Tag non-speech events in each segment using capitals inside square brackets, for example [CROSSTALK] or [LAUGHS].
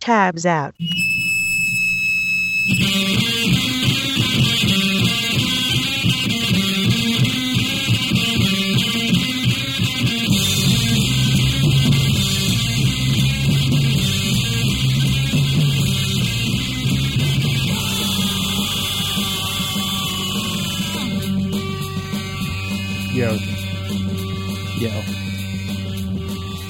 Tabs out. Yo, Yo,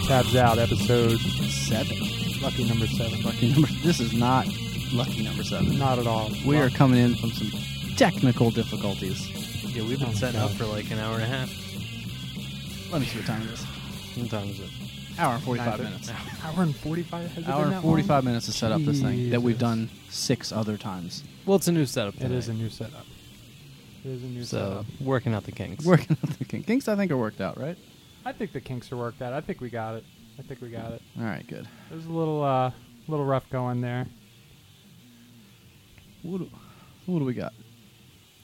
tabs out episode seven. Lucky number seven. Lucky number. [LAUGHS] This is not lucky number seven. Not at all. We Well, are coming in from some technical difficulties. Yeah, we've been Oh, setting up for like an hour and a half. Let me see what time it is. What time is it? Hour and forty-five Nine minutes. [LAUGHS] hour and forty-five. Has it Hour been and that forty-five minutes to set up this thing that we've done six other times. Well, it's a new setup. Long? It today, is a new setup. It is a new so setup. working out the kinks. Working out the kin- kinks, I think, are worked out, right? I think the kinks are worked out. I think we got it. I think we got it. All right, good. It was a little, uh, little rough going there. What do, what do we got?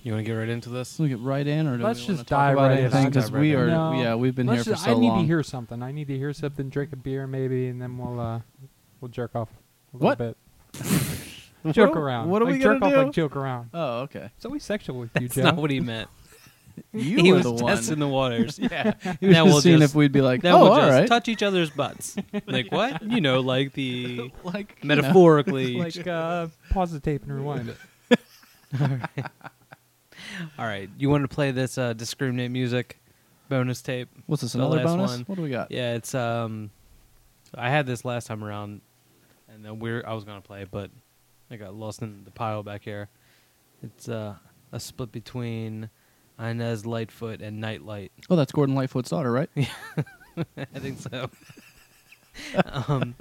You want to get right into this? We get right in, or do Let's we wanna just talk dive about right in. anything? Because we are, No. yeah, we've been Let's here for just- so I need long. to hear something. I need to hear something. Drink a beer, maybe, and then we'll, uh, we'll jerk off a little What? bit. What [LAUGHS] Joke are- around. What are like we jerk gonna off do? like joke around. oh, okay. It's always sexual with you, That's Joe. not what he meant. You he were was the one. testing the waters. [LAUGHS] yeah. [LAUGHS] He was Now just we'll seeing just- if we'd be like, Then oh, we'll all just right. touch each other's butts. like what? [LAUGHS] You know, like the like you know. metaphorically. like uh, pause the tape and rewind it. All right, you want to play this uh, discriminate music bonus tape? What's this? the Another last bonus? one. What do we got? Yeah, it's um, I had this last time around, and then we're I was gonna play, it, but I got lost in the pile back here. It's uh, a split between Inez Lightfoot and Nightlight. Oh, that's Gordon Lightfoot's daughter, right? Yeah, [LAUGHS] I think so. [LAUGHS] um,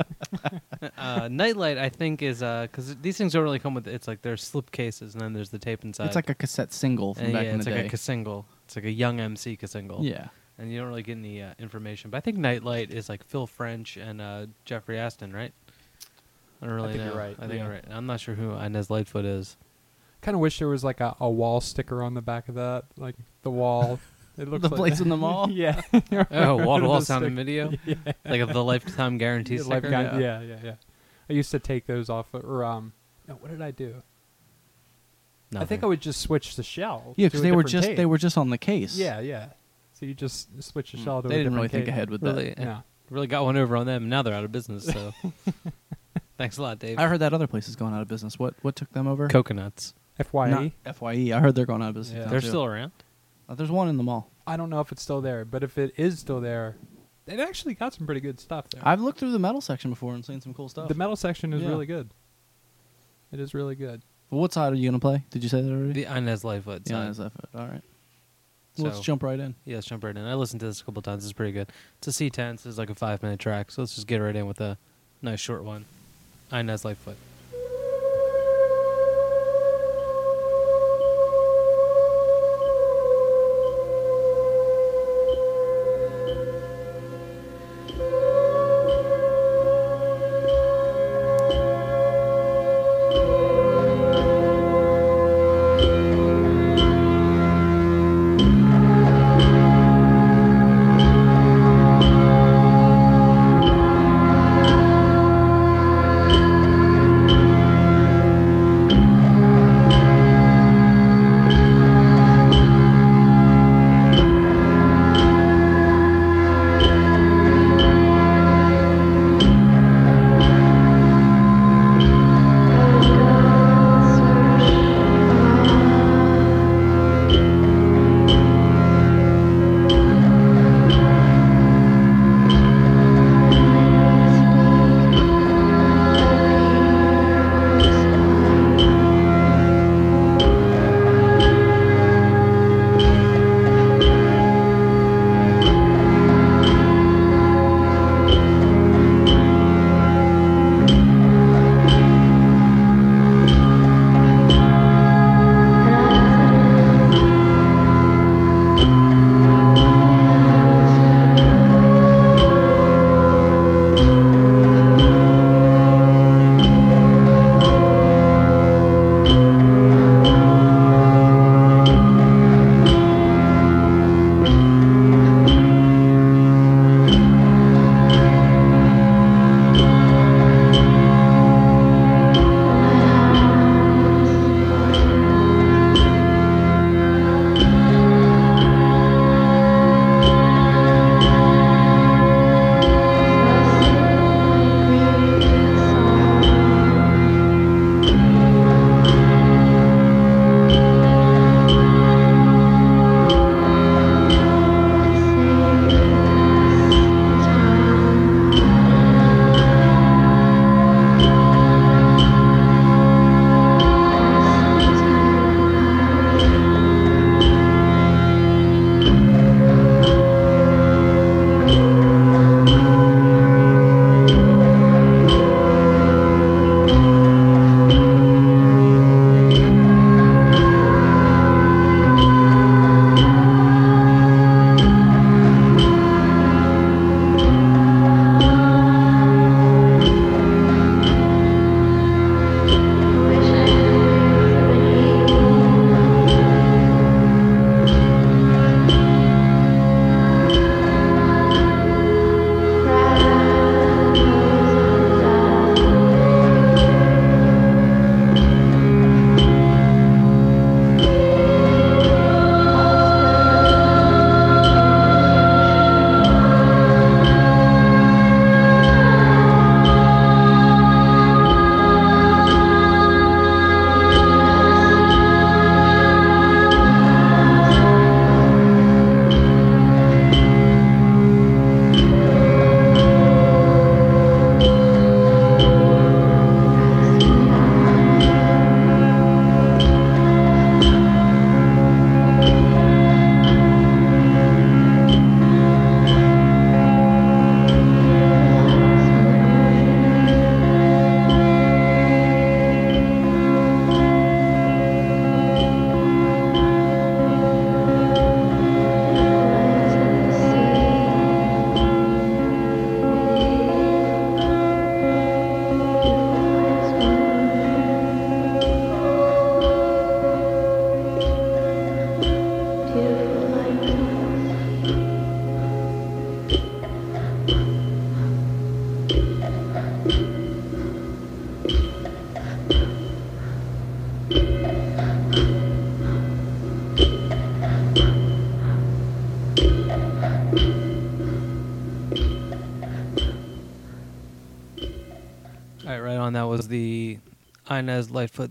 uh, Nightlight, I think, is because these things don't really come with. It's like there's slip cases, and then there's the tape inside. It's like a cassette single from And back yeah, in the yeah. it's like day. a single. It's like a young MC single. yeah. and you don't really get any uh, information. But I think Nightlight is like Phil French and uh, Jeffrey Aston, right? I don't really think know. you're right, I think yeah. you're right. I'm not sure who Inez Lightfoot is. Kind of wish there was like a, a wall sticker on the back of that, like the wall. [LAUGHS] It looks The like place in the [LAUGHS] mall? yeah. [LAUGHS] Oh, wall to wall sound and stick- video, Yeah. like of the lifetime guarantee Yeah, sticker. like Yeah. yeah, yeah, yeah. I used to take those off, or um, no, what did I do? I think I would just switch the shell. Yeah, because they were just tape. they were just on the case. Yeah, yeah. So you just switch the Mm. shell to They a didn't really different think ahead with Really, that. Yeah. really got one over on them. Now they're out of business. So, thanks a lot, Dave. I heard that other place is going out of business. What what took them over? Coconuts. Fye. Not FYE. I heard they're going out of business. Yeah. now, They're too. still around. Uh, there's one in the mall. I don't know if it's still there, but if it is still there, they've actually got some pretty good stuff there. I've looked through the metal section before and seen some cool stuff. the metal section is Yeah. really good. It is really good. Well, what side are you gonna play? Did you say that already? The Inez Lightfoot. yeah, side. is that it? all right. Well, let's jump right in. Yeah, let's jump right in. I listened to this a couple times. It's pretty good. It's a C10. This is like a five minute track. So let's just get right in with a nice short one. Inez Lightfoot.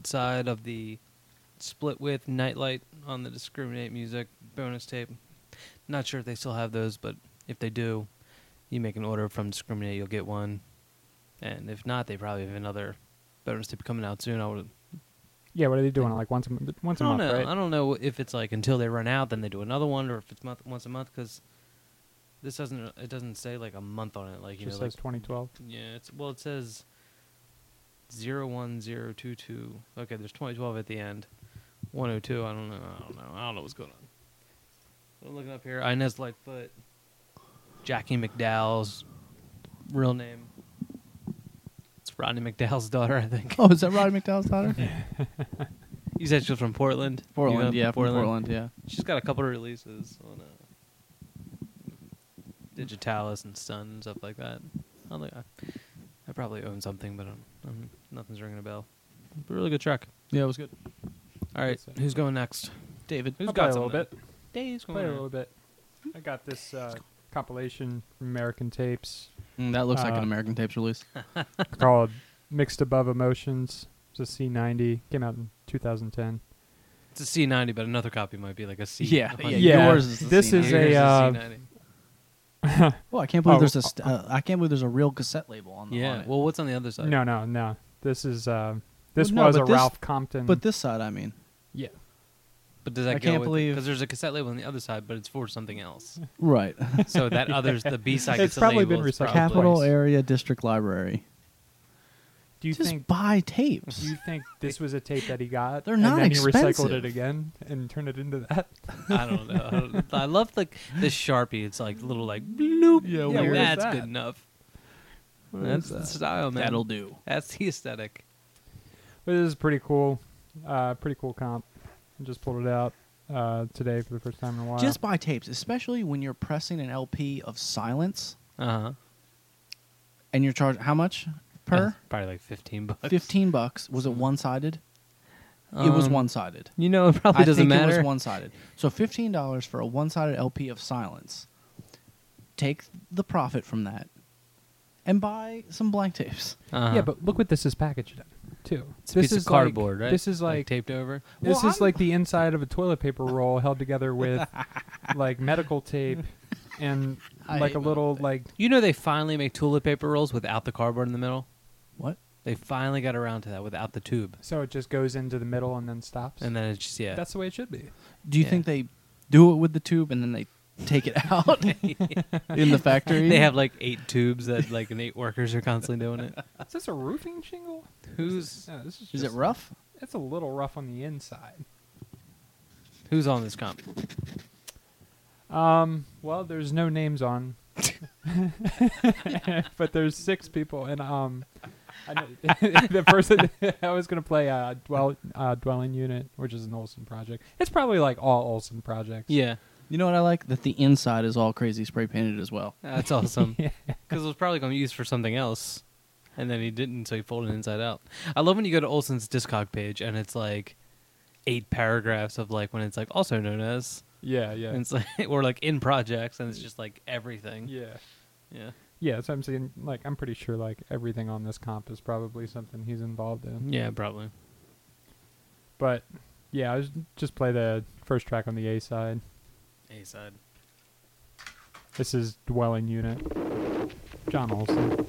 Side of the split with Nightlight on the Discriminate Music bonus tape. Not sure if they still have those, but if they do, you make an order from Discriminate, you'll get one. And if not, they probably have another bonus tape coming out soon. I would. Yeah, what are they doing? Like once a month? Once a month, know. right? I don't know if it's like until they run out, then they do another one, or if it's month once a month. Because this doesn't. It doesn't say like a month on it. Like you Just know, like says 2012. yeah, it's well, it says zero one zero two two. Okay, there's twenty twelve at the end. One oh two. I don't know. I don't know. I don't know what's going on. I'm looking up here. Inez Lightfoot, Jackie McDowell's real name. It's Rodney McDowell's daughter, I think. Oh, is that Rodney McDowell's daughter? [LAUGHS] You said she was from Portland. You know, Portland, yeah, from Portland, yeah. She's got a couple of releases on uh, Digitalis and Stun and stuff like that. I, probably own something, but um, um, nothing's ringing a bell. But really good track. Yeah, it was good. All right, Good who's going next? David. Who's I'll got play a little something? bit. Dave's Play a little bit. I got this uh, compilation from American Tapes Mm, that looks like Uh, an American Tapes release. [LAUGHS] called "Mixed Above Emotions." It's a C90. Came out in 2010. It's a C90, but another copy might be like a C. Yeah, 100. yeah, Yeah, yours is the this C90. is Yours a, uh, C90. [LAUGHS] Well, I can't believe Oh, there's a st- uh, I can't believe there's a real cassette label on the on yeah. it. Well, what's on the other side? No, no, no. This is uh, this Well, no, was but a this- Ralph Compton. but this side, I mean, yeah, but does that I can't believe- because there's a cassette label on the other side, but it's for something else. right? so that others the B side. [LAUGHS] It's gets a probably label, been it's recycled Capital. Area District Library. Do you Just think? buy tapes. Do you think this was a tape that he got? They're and not then he recycled it again and turned it into that. [LAUGHS] I don't know. I, don't- I love like this sharpie. It's like little like bloop. Yeah, Yeah, that's that? good enough. What That's is the style, man. That'll do. That's the aesthetic. But this is pretty cool. Uh, pretty cool comp. I just pulled it out uh, today for the first time in a while. Just buy tapes, especially when you're pressing an LP of Silence Uh huh. and you're charged how much per? probably like fifteen bucks. Fifteen bucks. Was it one sided? it was Um, one sided. You know, it probably I doesn't think matter. it was one sided. So fifteen dollars for a one sided LP of Silence. Take the profit from that, and buy some blank tapes. Uh-huh. yeah, but look what this is packaged in, too. it's a this piece is of cardboard, like, right? This is like, taped over. this Well, is I'm- like the inside of a toilet paper roll held together with [LAUGHS] like medical tape and I like a little like You know, they finally make toilet paper rolls without the cardboard in the middle. What? They finally got around to that without the tube, so it just goes into the middle and then stops. and then it's just yeah. That's the way it should be. Do you Yeah. think they do it with the tube and then they take it out [LAUGHS] in the factory? they have like eight tubes that like and eight workers are constantly doing it. [LAUGHS] Is this a roofing shingle? Who's No, this is, Is it just- rough? It's a little rough on the inside. who's on this comp? Um. Well, there's no names on, [LAUGHS] but there's six people, and um, I know, [LAUGHS] the person [LAUGHS] I was gonna play uh, dwell uh, dwelling unit, which is an Olson project. It's probably like all Olson projects. Yeah, You know what I like? That the inside is all crazy spray painted as well. that's awesome. [LAUGHS] Yeah. Because it was probably going to be used for something else, and then he didn't, so he folded it inside out. I love when you go to Olson's Discog page and it's like eight paragraphs of like when it's like also known as, Yeah, yeah, and it's like or like in projects, and it's just like everything. yeah, Yeah. Yeah. So I'm saying, like, I'm pretty sure like everything on this comp is probably something he's involved in. Yeah, probably. But yeah, I was just play the first track on the A side. A side. This is dwelling unit. John Olson.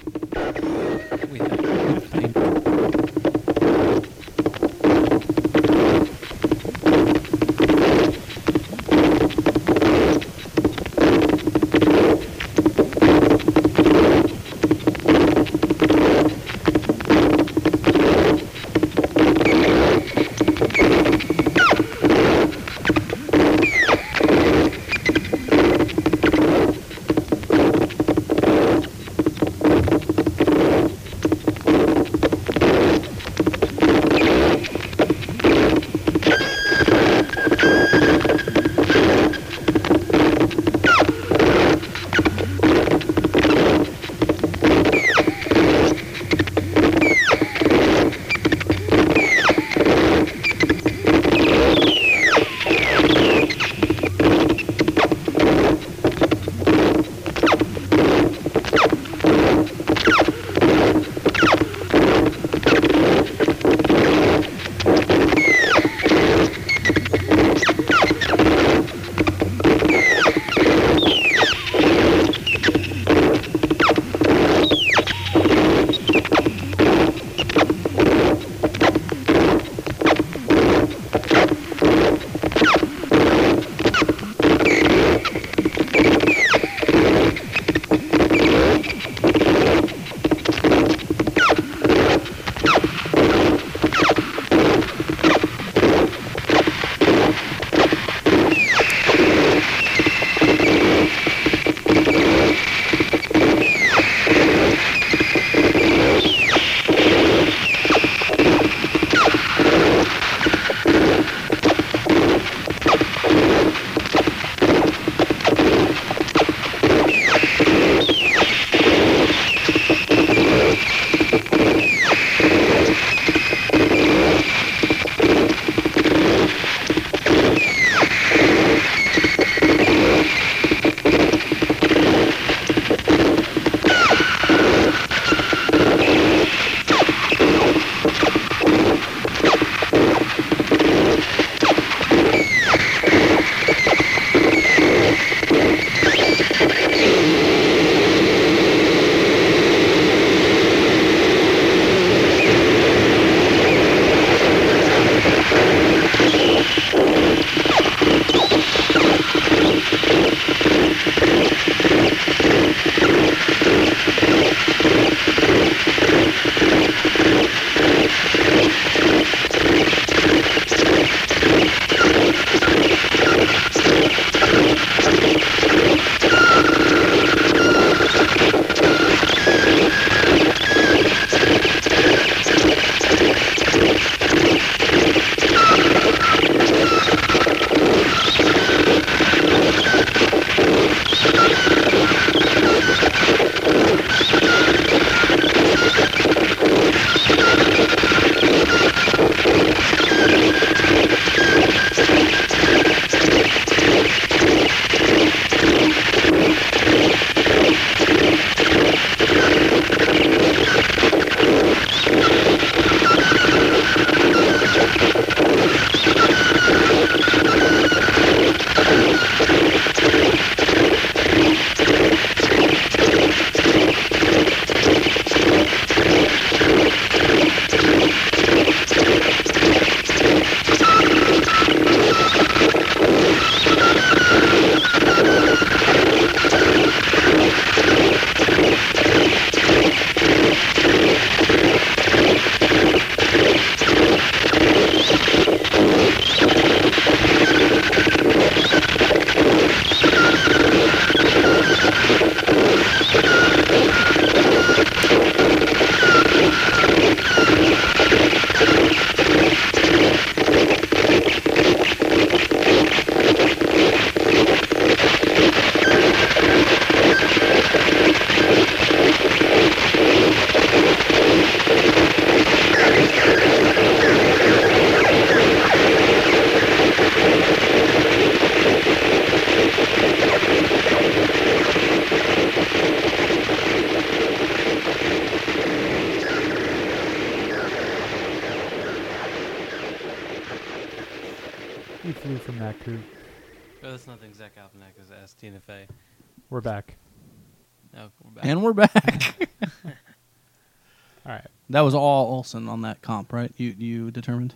That was all Olson on that comp, right? You you determined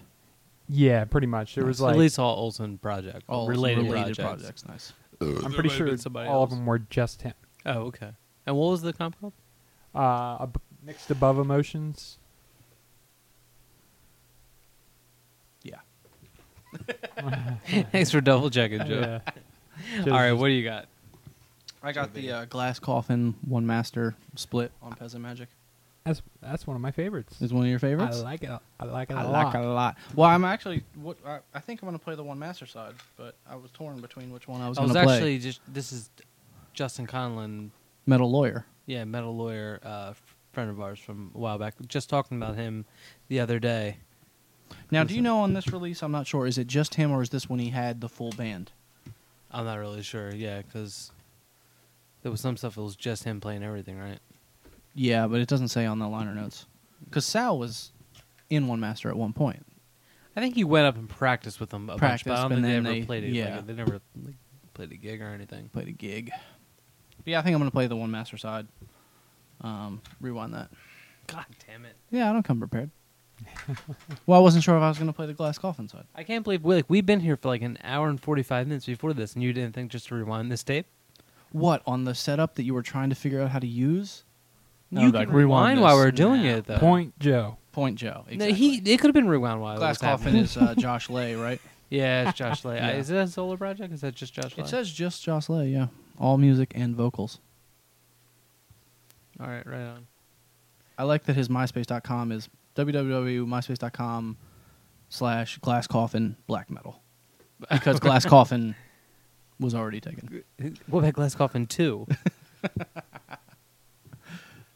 Yeah, pretty much. There was like At least all Olson project all related, related projects. projects. Nice. I'm pretty sure been somebody all of them were just him. Oh, okay. And what was the comp called? Uh, ab- mixed above emotions. Yeah. [LAUGHS] Thanks for double checking, Joe. Yeah. [LAUGHS] All right, what do you got? I got the uh, glass coffin one master split on Peasant Magic. That's that's one of my favorites. Is one of your favorites? I like it. I like it I a like lot. it a lot. Well, I'm actually. What I, I think I'm going to play the one master side, but I was torn between which one I was I going was to play. actually just this is Justin Conlon, Metal Lawyer. yeah, metal lawyer, uh, f- friend of ours from a while back. Just talking about him the other day. Now, do you know on this release? I'm not sure. Is it just him, or is this when he had the full band? I'm not really sure, yeah, because there was some stuff that was just him playing everything, right? Yeah, but it doesn't say on the liner notes. Because Sal was in one master at one point. I think he went up and practiced with them a bunch, Practiced, but I don't and think they then ever they- played it. yeah. Like, they never like, played a gig or anything. Played a gig. But yeah, I think I'm going to play the one master side. Um, rewind that. God damn it! Yeah, I don't come prepared. [LAUGHS] well, I wasn't sure if I was going to play the glass coffin side. I can't believe we, like we've been here for like an hour and forty five minutes before this, and you didn't think just to rewind this tape? What on the setup that you were trying to figure out how to use? No, you like, can rewind rewind while we're doing now. it though. Point Joe. Point Joe. No, Exactly. he it could have been rewound while it glass was coffin is uh, [LAUGHS] Josh Lay, right? yeah, it's Josh Lay. [LAUGHS] Yeah. Uh, Is that a solo project? Is that just Josh Lay? It says just Josh Lay. Yeah, all music and vocals. All right, right on. I like that his MySpace.com is www.myspace.com slash glass coffin black metal because glass [LAUGHS] coffin was already taken. What about Glass Coffin two?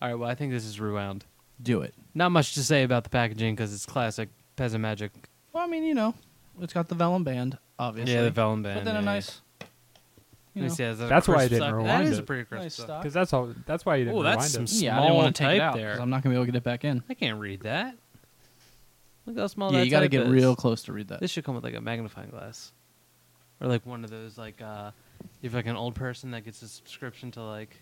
All right, well, I think this is rewound. Do it. Not much to say about the packaging because it's classic peasant magic. Well, I mean, you know, it's got the vellum band, obviously. Yeah, the vellum band. But then a nice, yeah. you Let me know, see, is that a That's why I didn't stock? rewind That is a it. pretty crisp Nice stock. stock. Because that's all. That's why you didn't Oh, rewind that's it. some yeah, I didn't small want to take it type out there. because I'm not gonna be able to get it back in. I can't read that. Look how small yeah, that you got to type get is. real close to read that. This should come with like a magnifying glass, or like one of those like uh, if like an old person that gets a subscription to like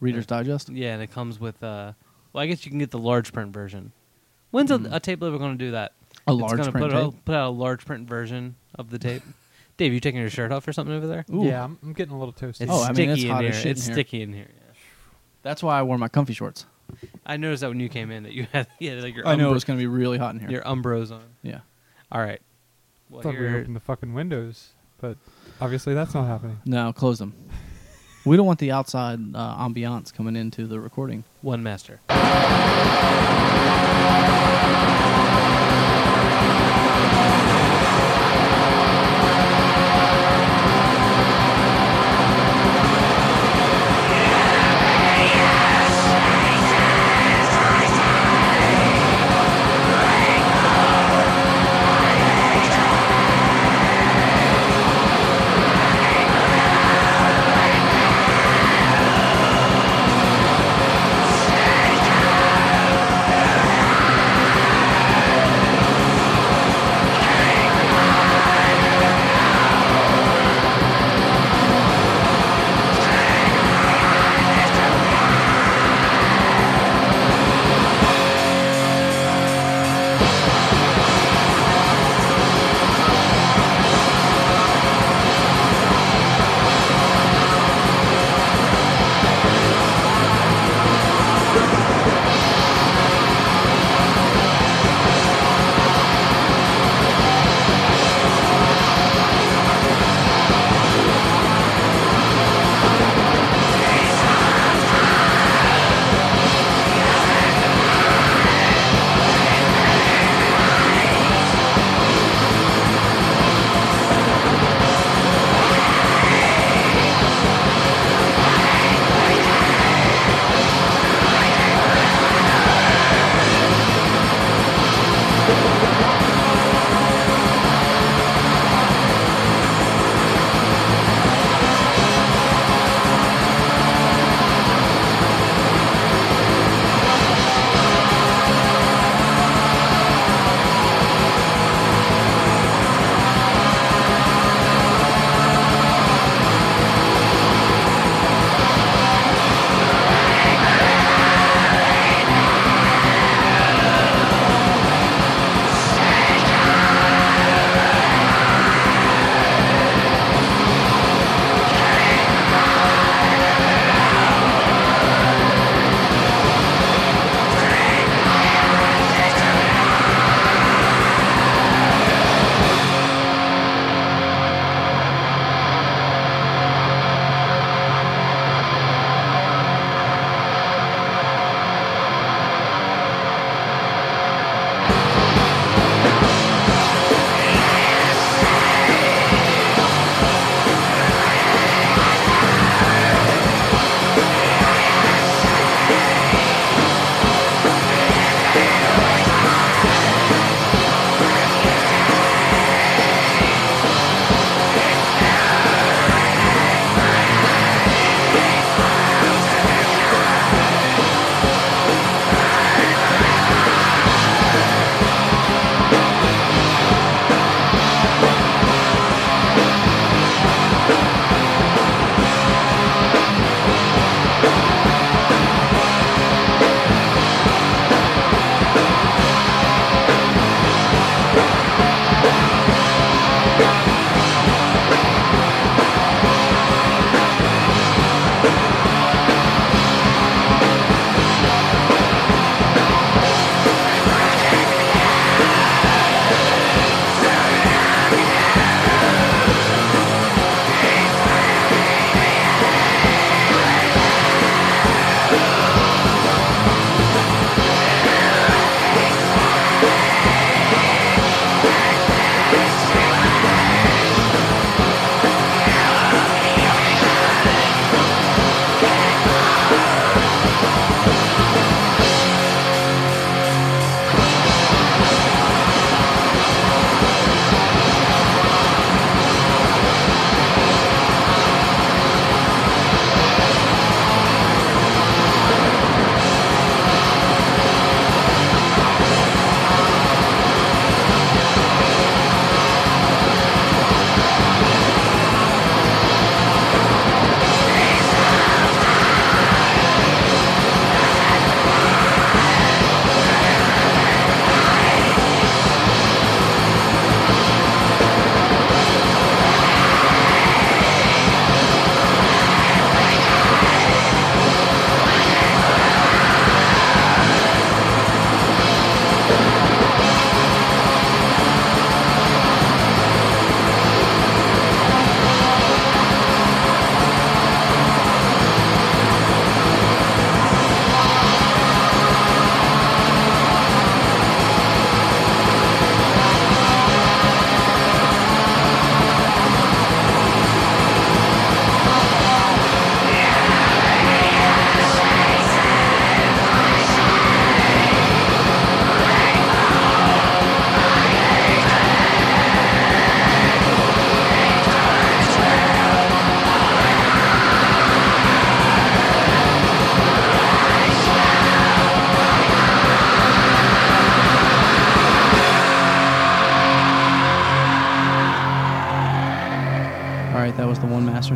Reader's Digest. yeah, and it comes with uh, well, I guess you can get the large print version. When's Mm. a, a tape label going to do that? A It's large gonna print put out, tape? put out a large print version of the tape. [LAUGHS] Dave, you taking your shirt off or something over there? Ooh. Yeah, I'm, I'm getting a little toasty. It's Oh, I mean, sticky it's in hot here. as shit in it's here. sticky in here. Yeah. That's why I wore my comfy shorts. I noticed that when you came in that you had [LAUGHS] yeah like your I know Umbro- it's gonna be really hot in here. your Umbros on. yeah. All right. I Well, thought we here- opened the fucking windows, but obviously that's not happening. No, close them. [LAUGHS] we don't want the outside uh, ambiance coming into the recording. one master.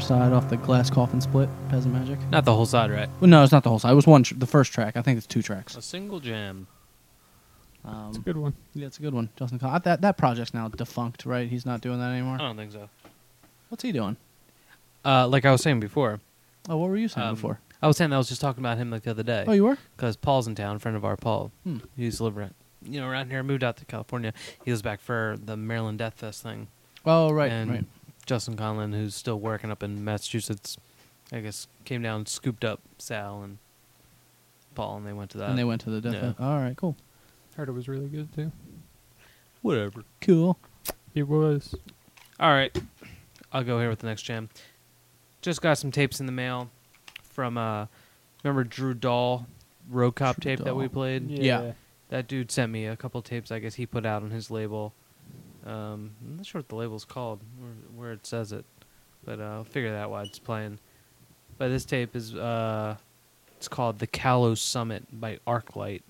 One side off the Glass Coffin split, Peasant Magic. Not the whole side, right? Well, no, it's not the whole side. It was one. Tr- the first track. I think it's two tracks. A single jam. Um, It's a good one. Yeah, it's a good one. Justin Con- that that project's now defunct, right? He's not doing that anymore. I don't think so. What's he doing? Uh, like I was saying before, Oh, what were you saying Um, before? I was saying I was just talking about him like the other day. Oh, you were. because Paul's in town, friend of our Paul. Hmm. He used to live around, you know, around here. Moved out to California. He was back for the Maryland Death Fest thing. Oh, right, and right. Justin Conlon, who's still working up in Massachusetts, I guess came down, scooped up Sal and Paul, and they went to that. and they went to the death. yeah. All right, cool, Heard it was really good too. Whatever. cool. It was. All right, I'll go here with the next jam. Just got some tapes in the mail from uh, remember Drew Dahl Road Cop Drew tape that we Dahl. played. Yeah. That dude sent me a couple tapes. I guess he put out on his label. Um, I'm not sure what the label's called, where, where it says it, but uh, I'll figure that out while it's playing. But this tape is uh, it's called "The Callow Summit" by ArcLight.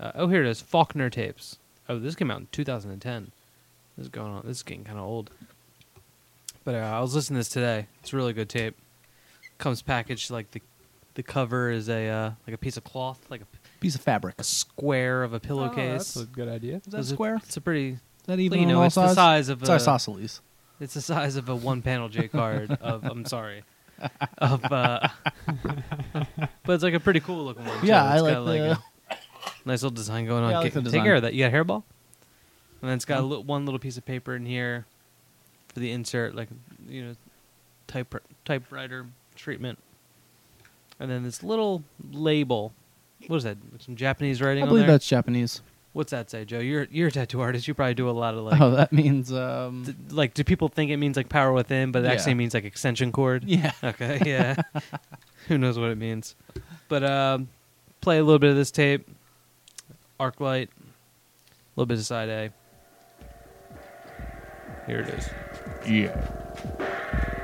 Uh, oh, here it is, Faulkner tapes. Oh, this came out in 2010. This is going on. This is getting kind of old. But uh, I was listening to this today. It's a really good tape. Comes packaged like the the cover is a uh, like a piece of cloth, like a, Piece of fabric. a square of a pillowcase. Oh, pillowcase. that's a good idea. Is that It's a- square? It's a pretty. That even you know, it's the size of It's a. isosceles. It's the size of a one-panel J card. of I'm sorry. [LAUGHS] Of uh, but it's like a pretty cool looking one. Yeah, I like the- a nice little design going on. Yeah, like Get- Take care of that. You got a hairball, and then it's got a Yeah. li- one little piece of paper in here for the insert, like you know, type typewriter treatment, and then this little label. What is that? Some Japanese writing I on believe there. that's Japanese. What's that say, Joe? You're you're a tattoo artist. You probably do a lot of like, oh, that means um, d- like, do people think it means like power within, but it Yeah. actually means like extension cord? yeah. [LAUGHS] Okay, yeah. [LAUGHS] Who knows what it means? But um, play a little bit of this tape. Arc light. a little bit of side A. Here it is. Yeah.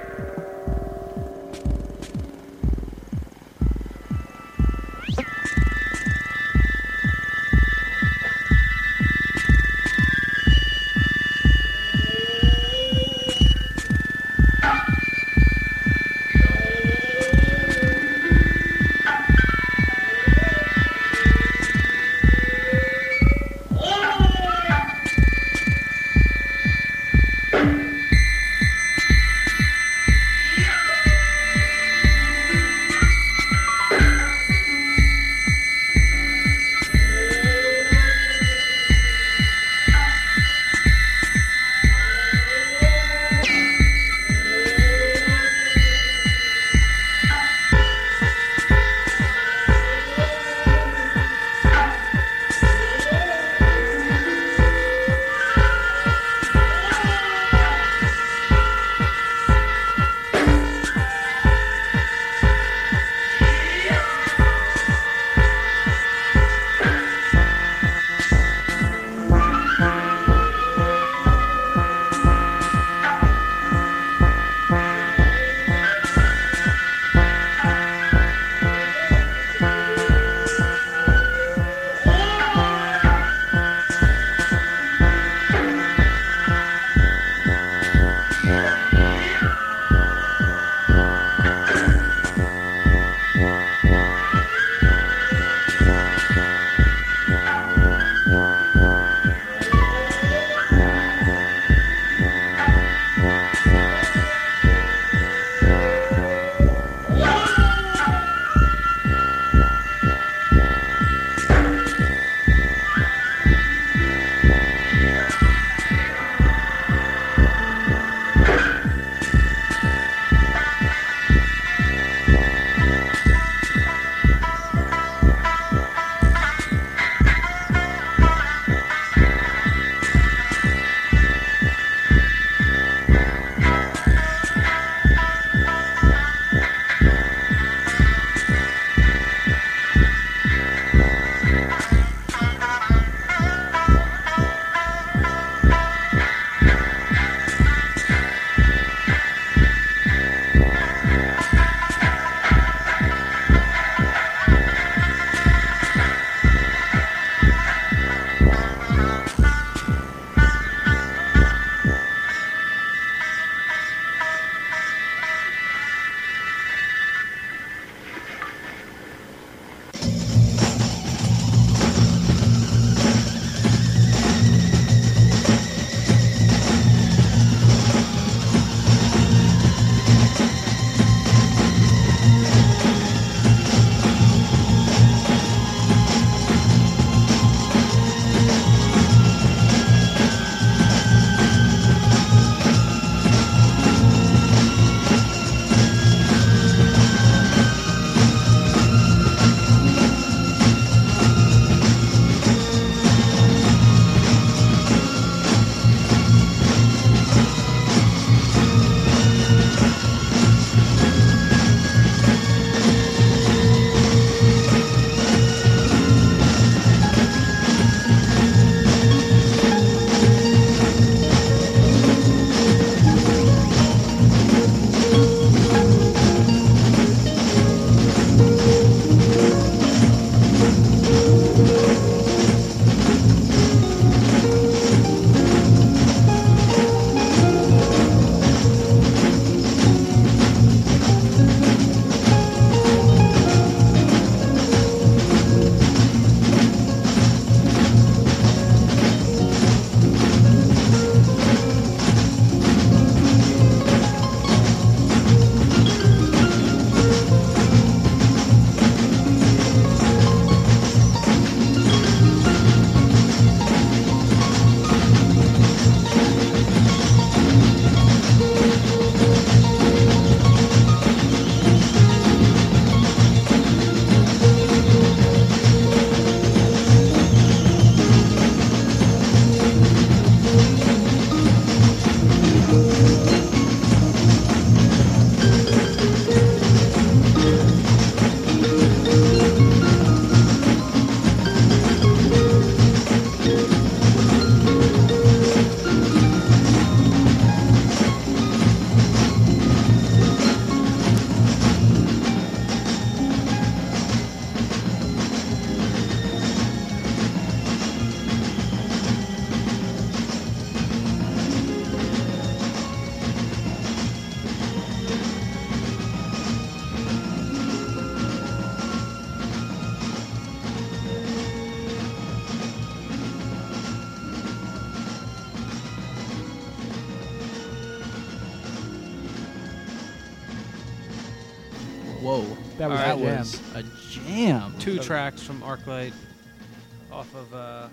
Tracks from ArcLight off of uh,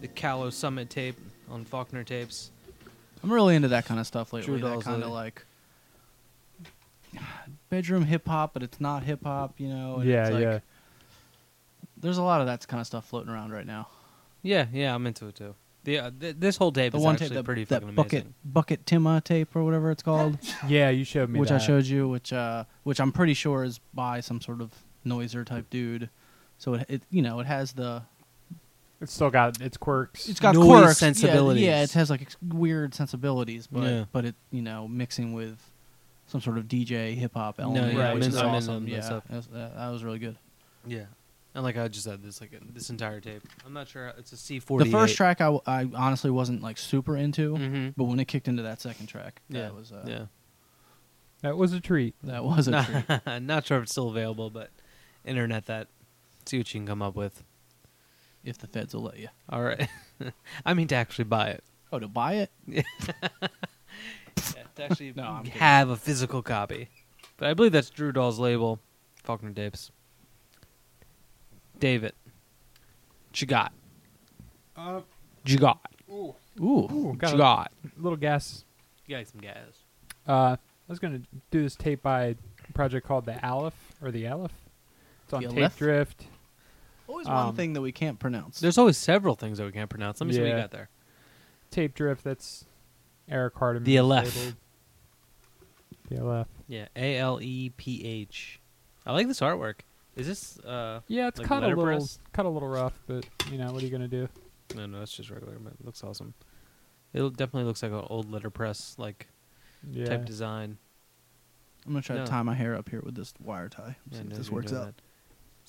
the Callow Summit tape on Faulkner tapes. I'm really into that kind of stuff lately. Drew that Dolls kind of lately. like [SIGHS] bedroom hip hop, but it's not hip hop. You know? and Yeah, it's like- yeah. There's a lot of that kind of stuff floating around right now. Yeah, yeah, I'm into it too. The uh, th- this whole tape The is one actually tape, that, pretty that fucking bucket amazing. bucket Tima tape or whatever it's called, [LAUGHS] Yeah, you showed me which I that. showed you, which uh, which I'm pretty sure is by some sort of noiser type dude. So it, it you know it has the It's still got its quirks. it's got Noise quirks, yeah, sensibilities. Yeah, it has like ex- weird sensibilities, but Yeah. but it you know mixing with some sort of DJ hip hop element, yeah, which I'm is into- I'm awesome. into yeah, stuff. that was, that, that was really good. Yeah, and like I just said, this like this entire tape. I'm not sure. It's a C40. The first track I, w- I honestly wasn't like super into, hmm but when it kicked into that second track, Yeah, that was uh, yeah. that was a treat. that was a [LAUGHS] treat. Not, [LAUGHS] not sure if it's still available, but internet that. See what you can come up with. if the feds will let you. All right. [LAUGHS] I mean to actually buy it. Oh, to buy it? [LAUGHS] Yeah, to actually No, I'm kidding. have a physical copy. But I believe that's Drew Doll's label, Faulkner Tapes. David, what you got? Uh, What you got? ooh, Ooh, ooh, What got you a got? little gas. You got some gas. Uh, I was gonna do this tape by a project called the Aleph or the Aleph. It's on The Tape Aleph? Drift. Always Um, one thing that we can't pronounce. There's always several things that we can't pronounce. Let me see what you Yeah. got there. Tape Drift. That's Eric Hardiman. The Aleph. The Aleph. Yeah, A L E P H. I like this artwork. Is this uh Yeah, it's Like cut a little, letterpress? cut a little rough, but you know what are you gonna do? no no it's just regular, but it looks awesome. It definitely looks like an old letterpress like Yeah. type design. I'm gonna try no. to tie my hair up here with this wire tie. Yeah, See no, if this you're works doing out. that.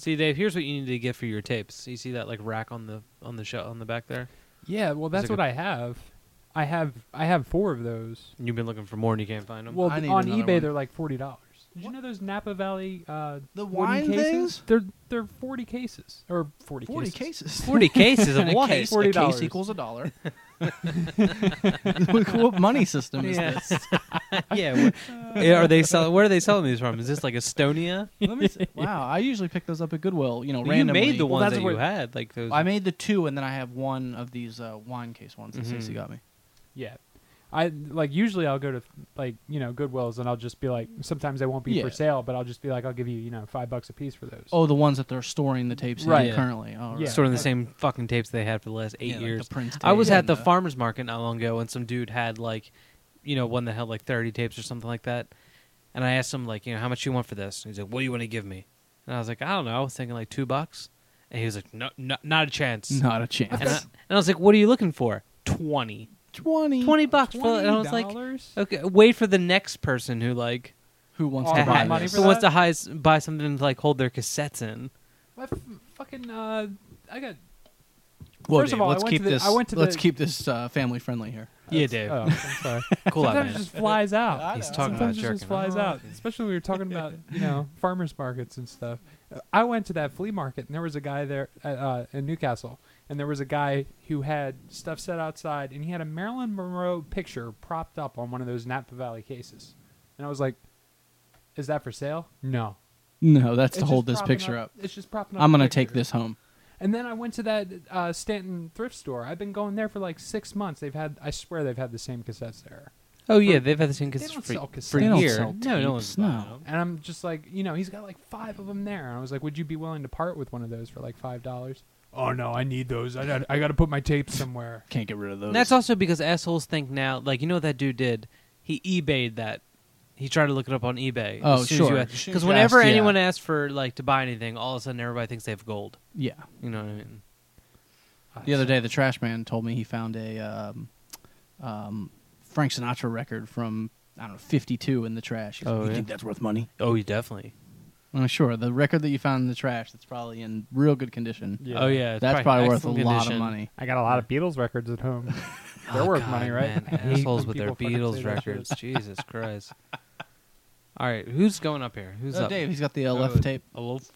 See, Dave, here's what you need to get for your tapes. You see that like rack on the on the shelf on the back there? Yeah, well, that's what a- I have. I have I have four of those. You've been looking for more and you can't find them. Well, I th- need on another eBay one. they're like forty dollars. Did you know those Napa Valley uh, The wooden wine cases? things? They're they're forty cases or forty, Forty cases. cases. Forty cases of [LAUGHS] And a what? case, a $40. case equals a dollar. [LAUGHS] [LAUGHS] what money system is Yeah. this? [LAUGHS] yeah, where, [LAUGHS] yeah, are they selling? Where are they selling these from? Is this like Estonia? Let me see. Wow, I usually pick those up at Goodwill. You know, you randomly. made the ones that's that what- you had, like those. I made the two, and then I have one of these uh, wine case ones that Mhm. Stacey got me. Yeah. I like usually I'll go to like you know Goodwills and I'll just be like sometimes they won't be Yeah. for sale but I'll just be like I'll give you you know five bucks a piece for those. Oh, the ones that they're storing the tapes Right. in Yeah. currently. Oh, Yeah. right. storing the same fucking tapes they had for the last eight Yeah, like the years. Prince I was tape at the and farmers market not long ago, and some dude had like, you know, one that held like thirty tapes or something like that. And I asked him like, you know, how much you want for this? And he's like, what do you want to give me? And I was like, I don't know. I was thinking like two bucks. And he was like, no, no not a chance. Not a chance. And I, and I was like, what are you looking for? Twenty. 20. 20 bucks for and I was like, $20? okay, wait for the next person who like Who wants to have buy money this? for who wants that? to his, buy something to like hold their cassettes in. I f- fucking uh I got Well, First of Dave, all, I let's went keep to the- this. I went to let's the- keep this uh, family friendly here. Yeah, Dave. Oh, I'm sorry. [LAUGHS] Cool out, Sometimes man. it just flies out. He's know. talking about Sometimes it just jerking. flies out, especially when we were talking about [LAUGHS] you know farmers markets and stuff. Uh, I went to that flea market and there was a guy there uh, uh, in Newcastle, and there was a guy who had stuff set outside, and he had a Marilyn Monroe picture propped up on one of those Napa Valley cases, and I was like, "Is that for sale?" No. No, that's to hold this picture up. It's just propping up. I'm gonna take this home. And then I went to that uh, Stanton thrift store. I've been going there for like six months. They've had, I swear, they've had the same cassettes there. Oh yeah, they've had the same They cassettes don't for, sell for cassettes. They don't years. sell no, no one's no. And I'm just like, you know, he's got like five of them there. And I was like, would you be willing to part with one of those for like five dollars? Oh no, I need those. I got, I got to put my tapes somewhere. [LAUGHS] Can't get rid of those. And that's also because assholes think now, like you know what that dude did. He eBayed that. He tried to look it up on eBay. Oh, sure. As soon as Because whenever asked, yeah. anyone asks for like to buy anything, all of a sudden everybody thinks they have gold. yeah. You know what I mean? The other day, the trash man told me he found a um, um, Frank Sinatra record from I don't know '52 in the trash. He's like, Oh, you yeah? think that's worth money? Oh, you definitely. I'm sure the record that you found in the trash that's probably in real good condition. Oh yeah, it's That's probably worth a excellent lot of money. I got a lot of Beatles records at home. [LAUGHS] They're Oh, worth God, money, right? man. [LAUGHS] Assholes with their people fucking say Beatles records. [LAUGHS] Jesus Christ. All right, who's going up here? Who's Oh, up? Dave, he's got the uh, left Oh, tape. Aloof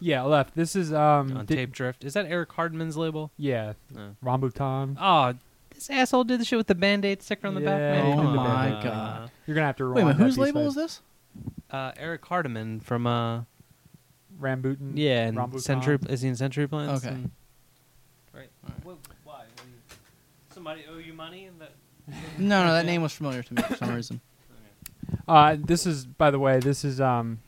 Yeah, left. This is um, on did- Tape Drift. Is that Eric Hardiman's label? Yeah, No. Rambutan. Oh, this asshole did the shit with the Band-Aid sticker on the back. Yeah, Man, he come did the on. Band-Aid. God. You're gonna have to. Wait a minute, whose label is this? Uh, Eric Hardiman from uh, Rambutan. yeah, and Rambutan. Century. Is he in Century Plants? Okay. And- right. Alright. Well, why? What Somebody owe you money? And that. No, no, that name was familiar to me for some reason. [LAUGHS] Uh, this is, by the way, this is um,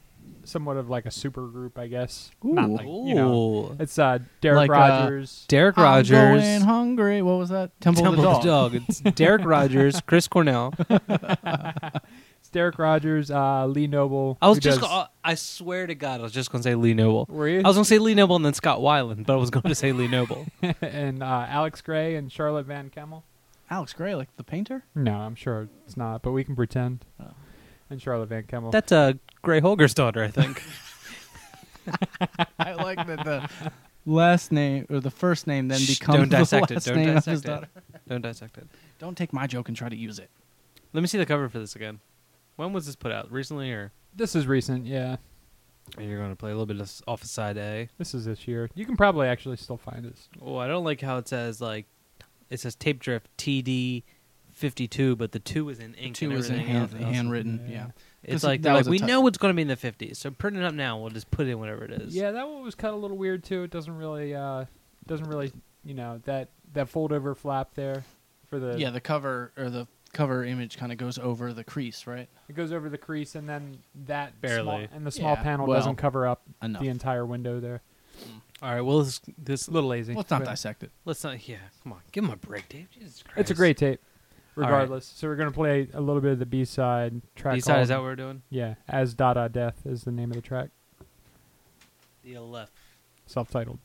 somewhat of like a super group, I guess. Not Ooh. like you know. Ooh. It's uh, Derek Like, uh, Rogers. Derek I'm Rogers. going hungry. What was that? Temple, Temple of the Dog. It's Derek Rogers, Chris Cornell. [LAUGHS] it's Derek Rogers, uh, Lee Noble. I was just. does- Go- I swear to God, I was just gonna say Lee Noble. Were you? I was gonna say Lee Noble and then Scott Weiland, but I was going to say Lee Noble. [LAUGHS] and uh, Alex Gray and Charlotte Van Kemmel. Alex Gray, like the painter. No, I'm sure it's not, but we can pretend. Oh. And Charlotte Van Kemmel. That's uh, Gray Holger's daughter, I think. [LAUGHS] I like that the last name or the first name then Shh, becomes don't dissect the it. last Don't name of his it. daughter. Don't dissect it. Don't take my joke and try to use it. Let me see the cover for this again. When was this put out? Recently, or this is recent, yeah. and you're going to play a little bit of s- off of side A? This is this year. You can probably actually still find this. Oh, I don't like how it says like it says tape drift TD. 52, but the two is in ink. Two is in everything hand, handwritten. Yeah. Yeah. It's 'Cause like, that like we tou- know it's going to be in the 50s, so print it up now. We'll just put it in whatever it is. Yeah, that one was cut a little weird too. It doesn't really, uh, doesn't really, you know, that that fold over flap there for the Yeah, the cover or the cover image kind of goes over the crease, right? It goes over the crease, and then that Barely. small, and the small Yeah, panel well, doesn't cover up Enough. the entire window there. Mm. All right. Well, this, this A little lazy. Let's not but dissect it. let's not. Yeah. Come on. Give him a break, Dave. Jesus Christ. It's a great tape, All right. regardless. So we're gonna play a little bit of the B side track. B side is that called- what we're doing? Yeah, as Dada Death is the name of the track, The left. self-titled.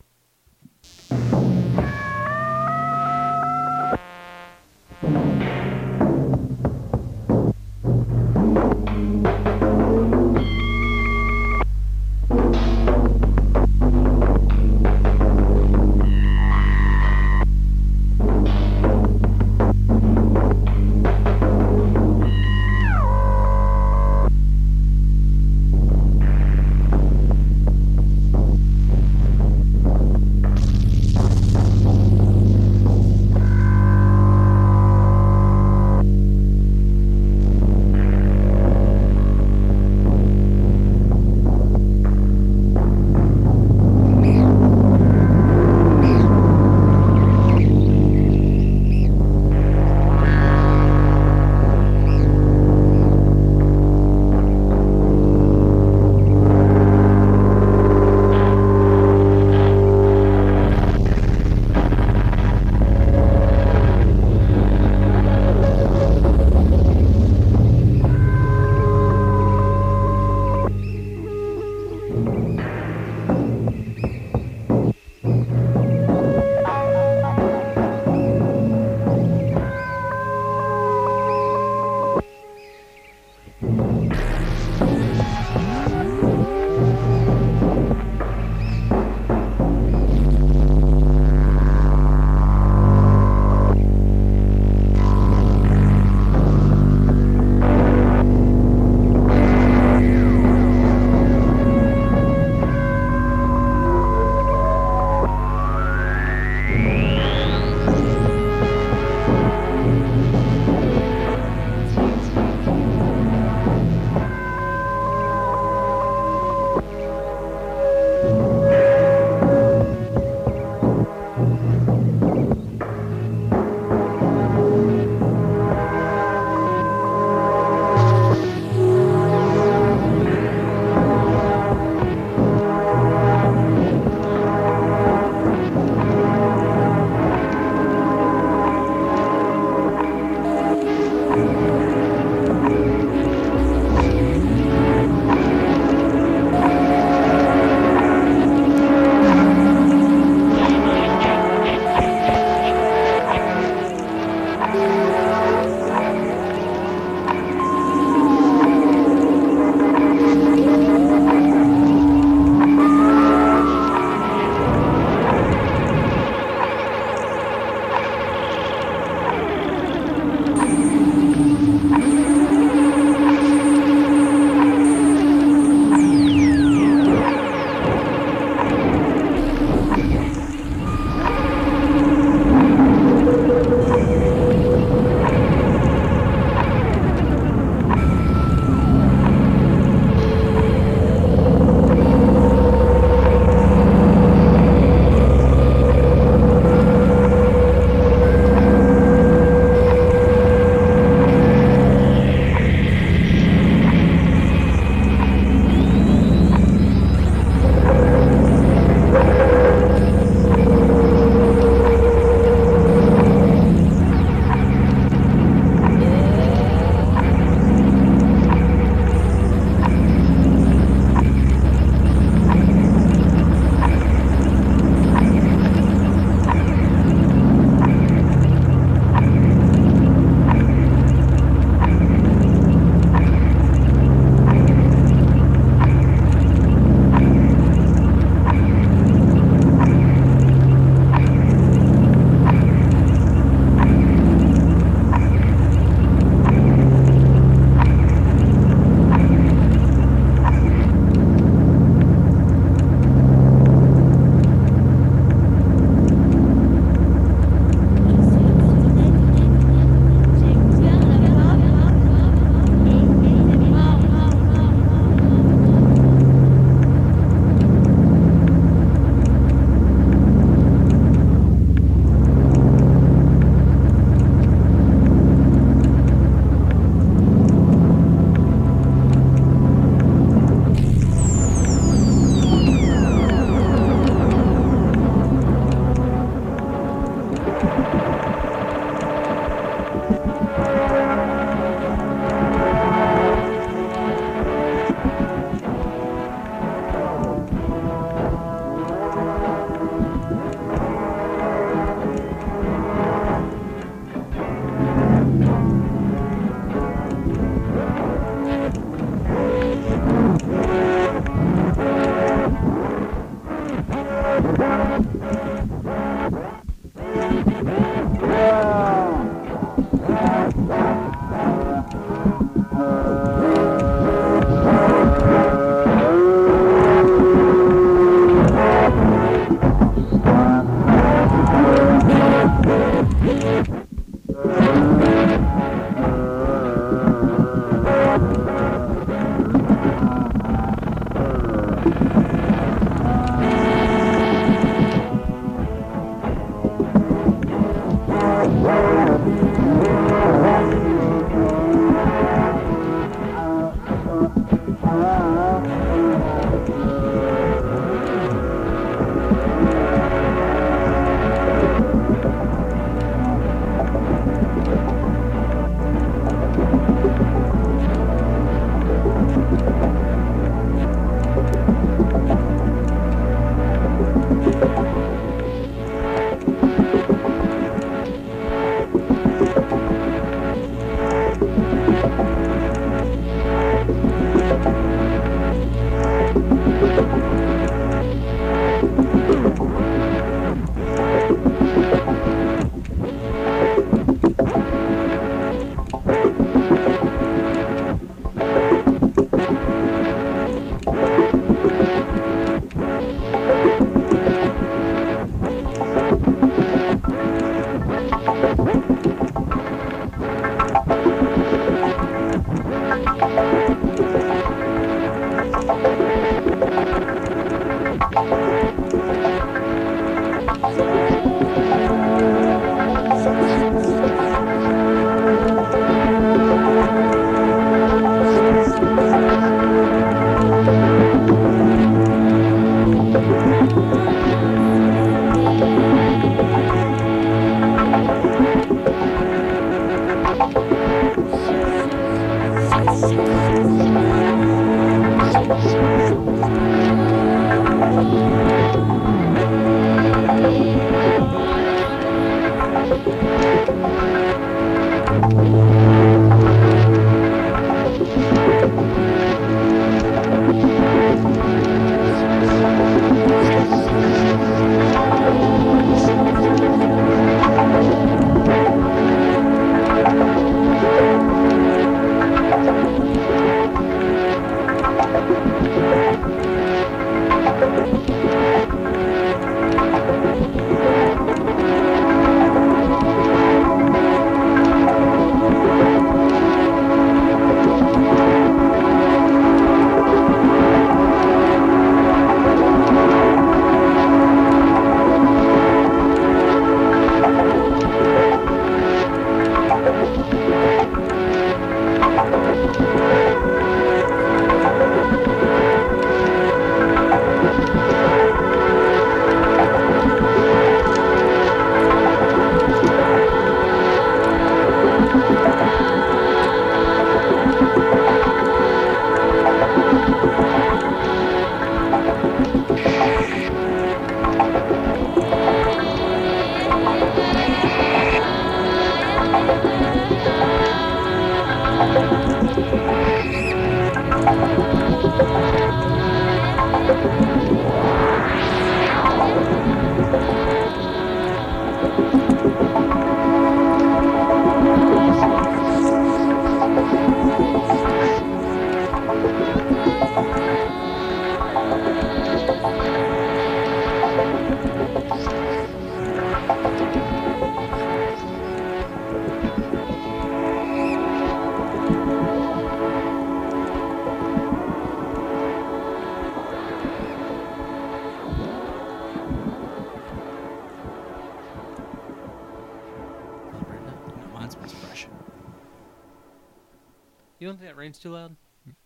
Too loud?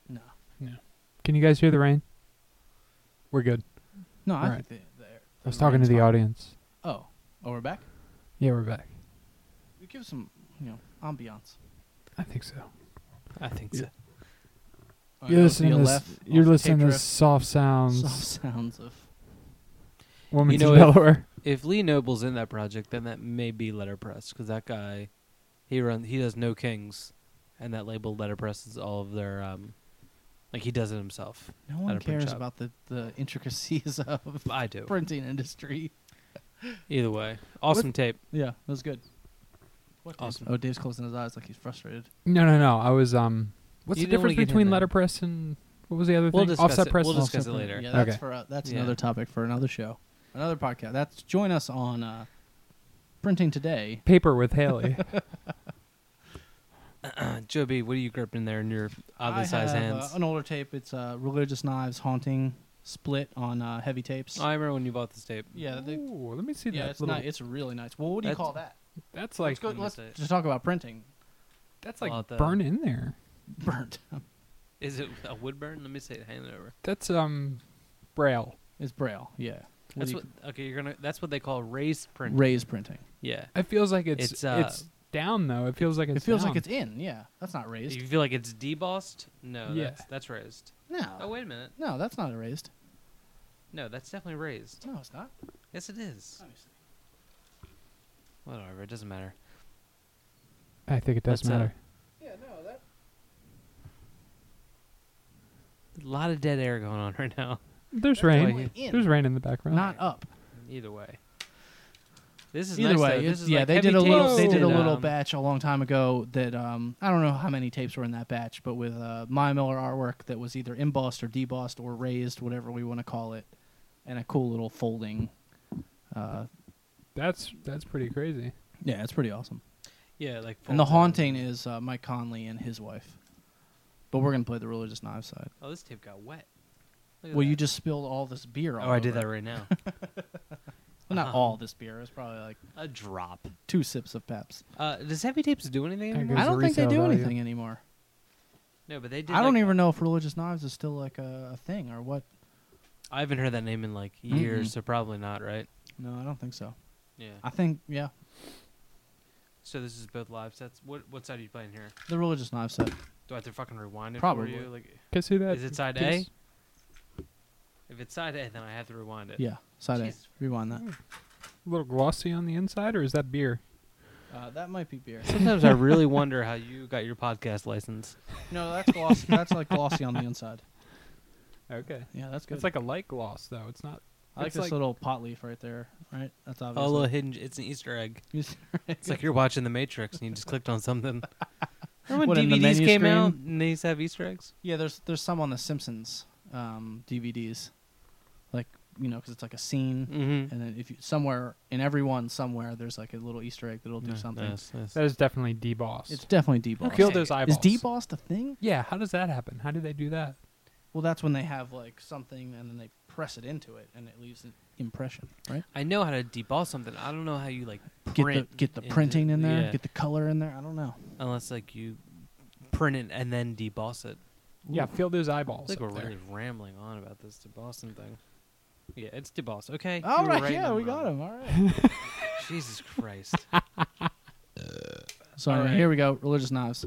No. No. Can you guys hear the rain? We're good. No, I Alright. think the, the, I was talking to the fine. audience. Oh. Oh, we're back? Yeah, we're back. We give some, you know, ambiance. I think so. I think Yeah. so. You're listening to this, left you're the listening tape to drift. soft sounds. soft sounds of. Woman You to know, if- Delaware. If Lee Noble's in that project, then that may be letterpress because that guy, he runs, he does no kings, and that label letterpresses all of their um, like he does it himself. No one cares about the, the intricacies [LAUGHS] of I do. printing industry. Either way, awesome tape. Yeah, that was good. What Awesome. Oh, Dave's closing his eyes like he's frustrated. No, no, no. I was um. What's You the difference between letterpress and what was the other We'll thing? Offset it. press. We'll discuss Offset it later. Yeah, that's Okay. for uh, that's Yeah. another topic for another show, another podcast. That's join us on uh, printing today. Paper with Haley. [LAUGHS] [CLEARS THROAT] Joe B, what are you gripping in there in your oddly I sized have, hands? Uh, an older tape. It's uh, Religious Knives Haunting split on uh, heavy tapes. I remember when you bought this tape. yeah, they, Ooh, let me see yeah, that. it's little- ni- It's really nice. Well, what do you That's- call that? That's like let's go. let me Let's it. just talk about printing. that's like Well, the- burn in there. Burnt. [LAUGHS] Is it a wood burn? Let me say, it. hand it over. That's um, braille. it's braille. Yeah. What That's do what. Okay, you're gonna. That's what they call raised print. raised printing. yeah. It feels like it's It's, it's, uh, down though. It feels like it's it feels down. like it's in. Yeah, that's not raised. You feel like it's debossed? No, Yeah. that's that's raised. No. Oh wait a minute. No, that's not raised. No, that's definitely raised. No, it's not. Yes, it is. Let me see. Whatever, it doesn't matter. I think it does That's, uh, matter. Yeah, no, that. A lot of dead air going on right now. There's that's rain. definitely in. There's rain in the background. Not up. Either way. This is Either nice, way, This is yeah, like they did a little. They did a little um, batch a long time ago that um, I don't know how many tapes were in that batch, but with uh, Maya Miller artwork that was either embossed or debossed or raised, whatever we want to call it, and a cool little folding. Uh, That's that's pretty crazy. yeah, it's pretty awesome. Yeah, like. And the haunting is uh, Mike Connelly and his wife. But we're gonna play the religious knives side. Oh, this tape got wet. Look at Well, you just spilled all this beer. All Oh, I did that right now. [LAUGHS] Well, not Uh-huh. all this beer. It's probably like A drop. two sips of Peps. Uh, does heavy tapes do anything There anymore? goes I don't think they resale do value. anything anymore. No, but they did. I don't like- even know if religious knives is still like a, a thing or what. I haven't heard that name in like years, Mm-mm. so probably not, right? No, I don't think so. Yeah. I think yeah, So this is both live sets. What what side are you playing here? the religious knife set. Do I have to fucking rewind it Probably. for you? Like, Can see that? is it side piece? A? If it's side A, then I have to rewind it. Yeah, side A. Rewind that. A little glossy on the inside, or is that beer? Uh, that might be beer. Sometimes I really [LAUGHS] wonder how you got your podcast license. no, that's glossy. that's like glossy on the inside. Okay. Yeah, that's good. It's like a light gloss though. It's not. I like it's this like- little pot leaf right there. Right, that's Oh, obvious. a little hidden. It's an Easter egg. [LAUGHS] It's like you're watching The Matrix and you just clicked on something. [LAUGHS] Remember when in the DVDs menu came out and they used to have Easter eggs? yeah, there's there's some on the Simpsons um, DVDs, like you know, because it's like a scene, Mm-hmm. and then if you somewhere in every one somewhere there's like a little Easter egg that'll do something. Yes, yes. That is definitely debossed. It's definitely debossed. Kill those eyeballs. Is eyeballs. debossed a thing? Yeah. How does that happen? How do they do that? Well, that's when they have like something and then they press it into it and it leaves an impression, right? I know how to deboss something. I don't know how you like Get the get the into- printing in there, yeah. get the color in there. I don't know. unless like you print it and then deboss it. Yeah. Feel those eyeballs. It's like up we're there. really rambling on about this debossing thing. Yeah, it's debossed. Okay. All you were right, right yeah, and we I'm got him. All right. [LAUGHS] Jesus Christ. so [LAUGHS] All right. here we go. Religious knives.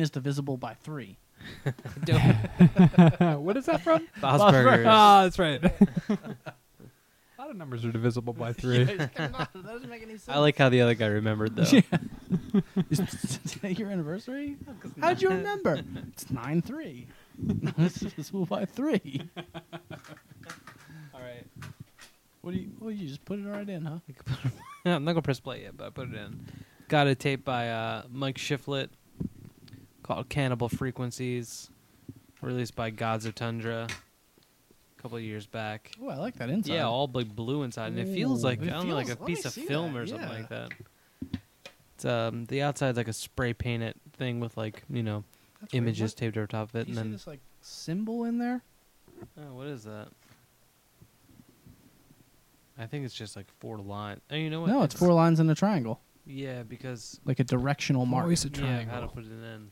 Nine is divisible by three. [LAUGHS] [LAUGHS] what is that from? Bob's Burgers. Ah, that's right. [LAUGHS] A lot of numbers are divisible by three. that doesn't make any sense. I like how the other guy remembered though. Is today your anniversary? How'd you remember? It's nine three. it's divisible by three. All right. What do you? Well, you just put it right in, huh? I'm not gonna press play yet, but I put it in. Got a tape by uh, Mike Shiflett called "Cannibal Frequencies," released by Gods of Tundra a couple of years back. Oh, I like that inside. Yeah, all like blue inside, and it feels Ooh. like It I don't know, like a let me piece of see film that, or something yeah. like that. It's um the outside's like a spray painted thing with like you know That's weird. images What- taped over top of it, Do you and see then this like symbol in there? oh, what is that? I think it's just like four lines. Oh, you know what? No, it's four lines in a triangle, Yeah, because like a directional mark. Always a yeah, triangle. how to put it in.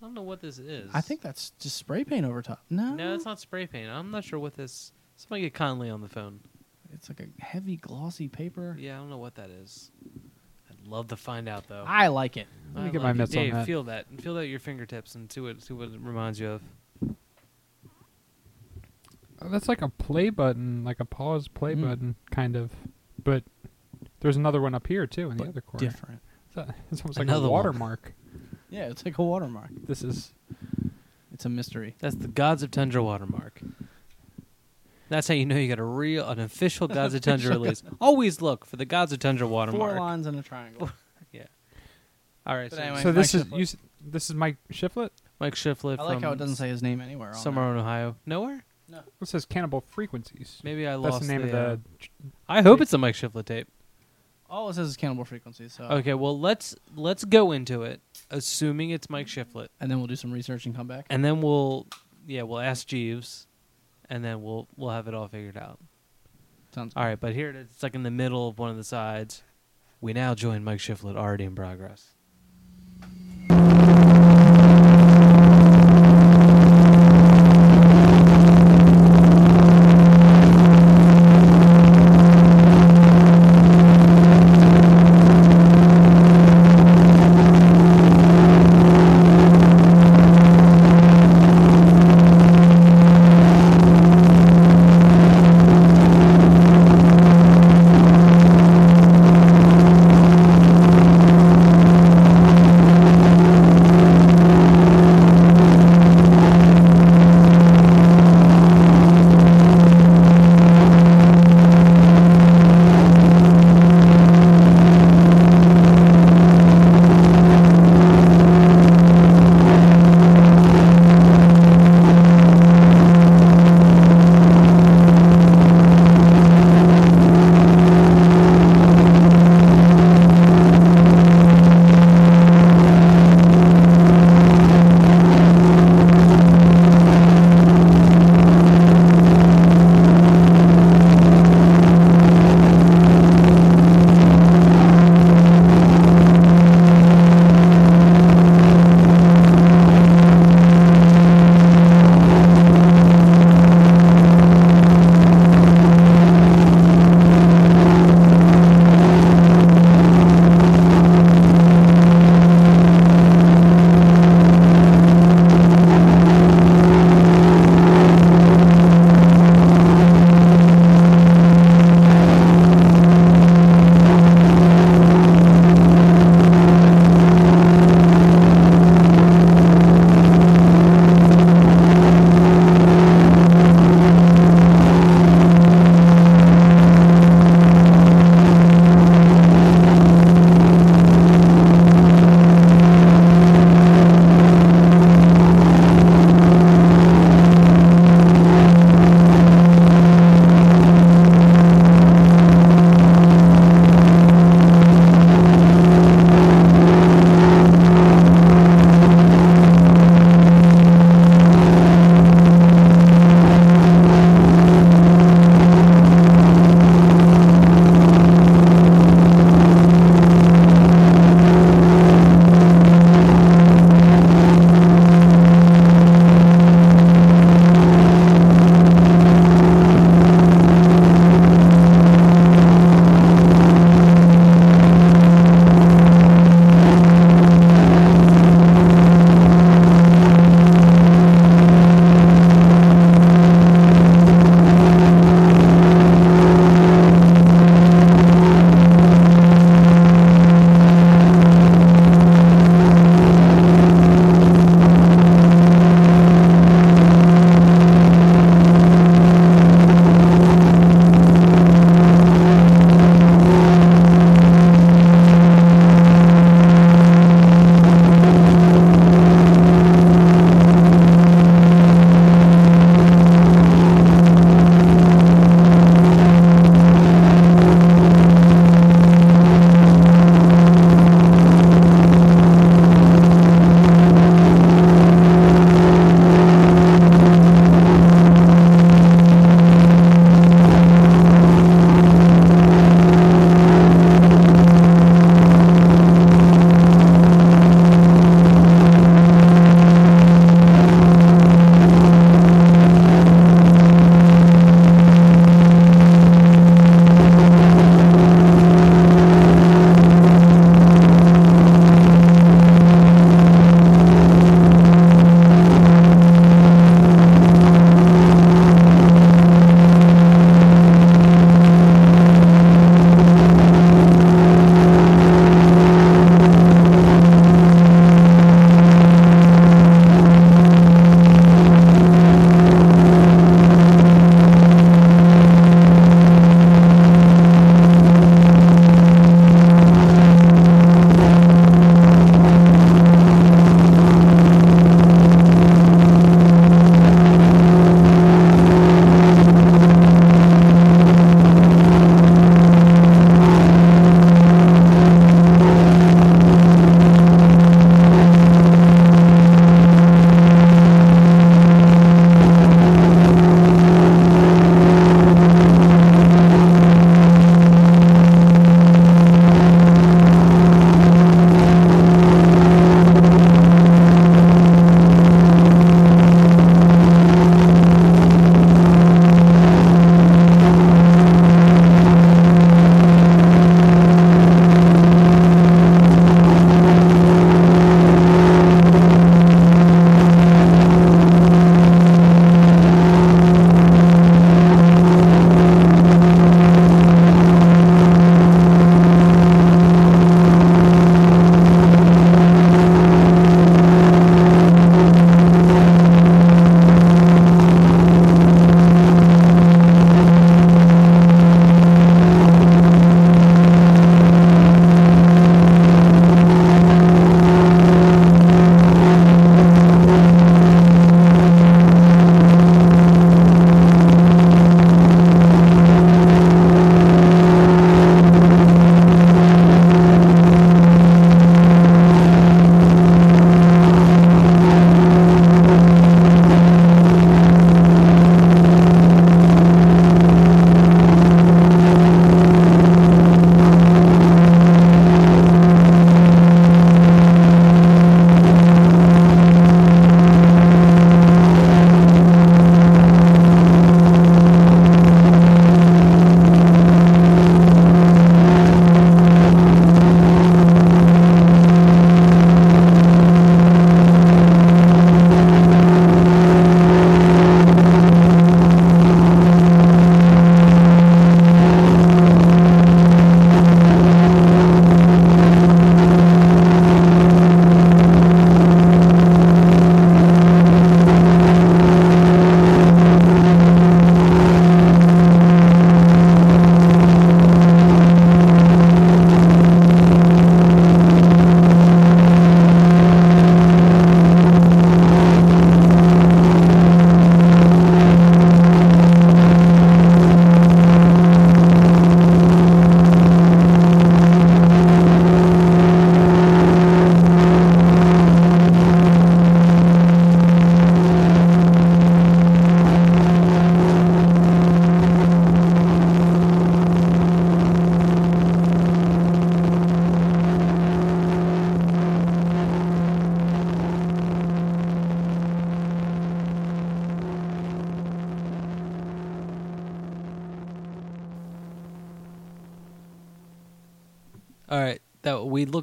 I don't know what this is. I think that's just spray paint over top. No, no, it's not spray paint. I'm not sure what this. Somebody get Connelly on the phone. It's like a heavy glossy paper. Yeah, I don't know what that is. I'd love to find out though. I like it. Let me I get my like it. mitts on Dave, that. Feel that. Feel that at your fingertips and see what see what it reminds you of. Oh, that's like a play button, like a pause play Mm. button, kind of. But there's another one up here too in the other corner. Different. It's, a- [LAUGHS] it's almost like Another a one. watermark. Yeah, it's like a watermark. This is It's a mystery. That's the Gods of Tundra watermark. That's how you know you got a real, an official Gods of Tundra [LAUGHS] release. Always look for the Gods of Tundra watermark. Four lines in a triangle. [LAUGHS] Yeah. All right, But so anyway. so. Mike This is Shiflett. you. s- This is Mike Shiflett. Mike Shiflett I like from how it doesn't say his name anywhere. On somewhere in Ohio. Nowhere? No. It says Cannibal Frequencies. Maybe I That's lost the name of uh, the. I hope it's a Mike Shiflett tape. there. All it says is Cannibal Frequency. So Okay, well let's let's go into it, assuming it's Mike Shiflett, and then we'll do some research and come back. and then we'll yeah we'll ask Jeeves, and then we'll we'll have it all figured out. Sounds good. All right, but here it is. It's like in the middle of one of the sides. We now join Mike Shiflett, already in progress.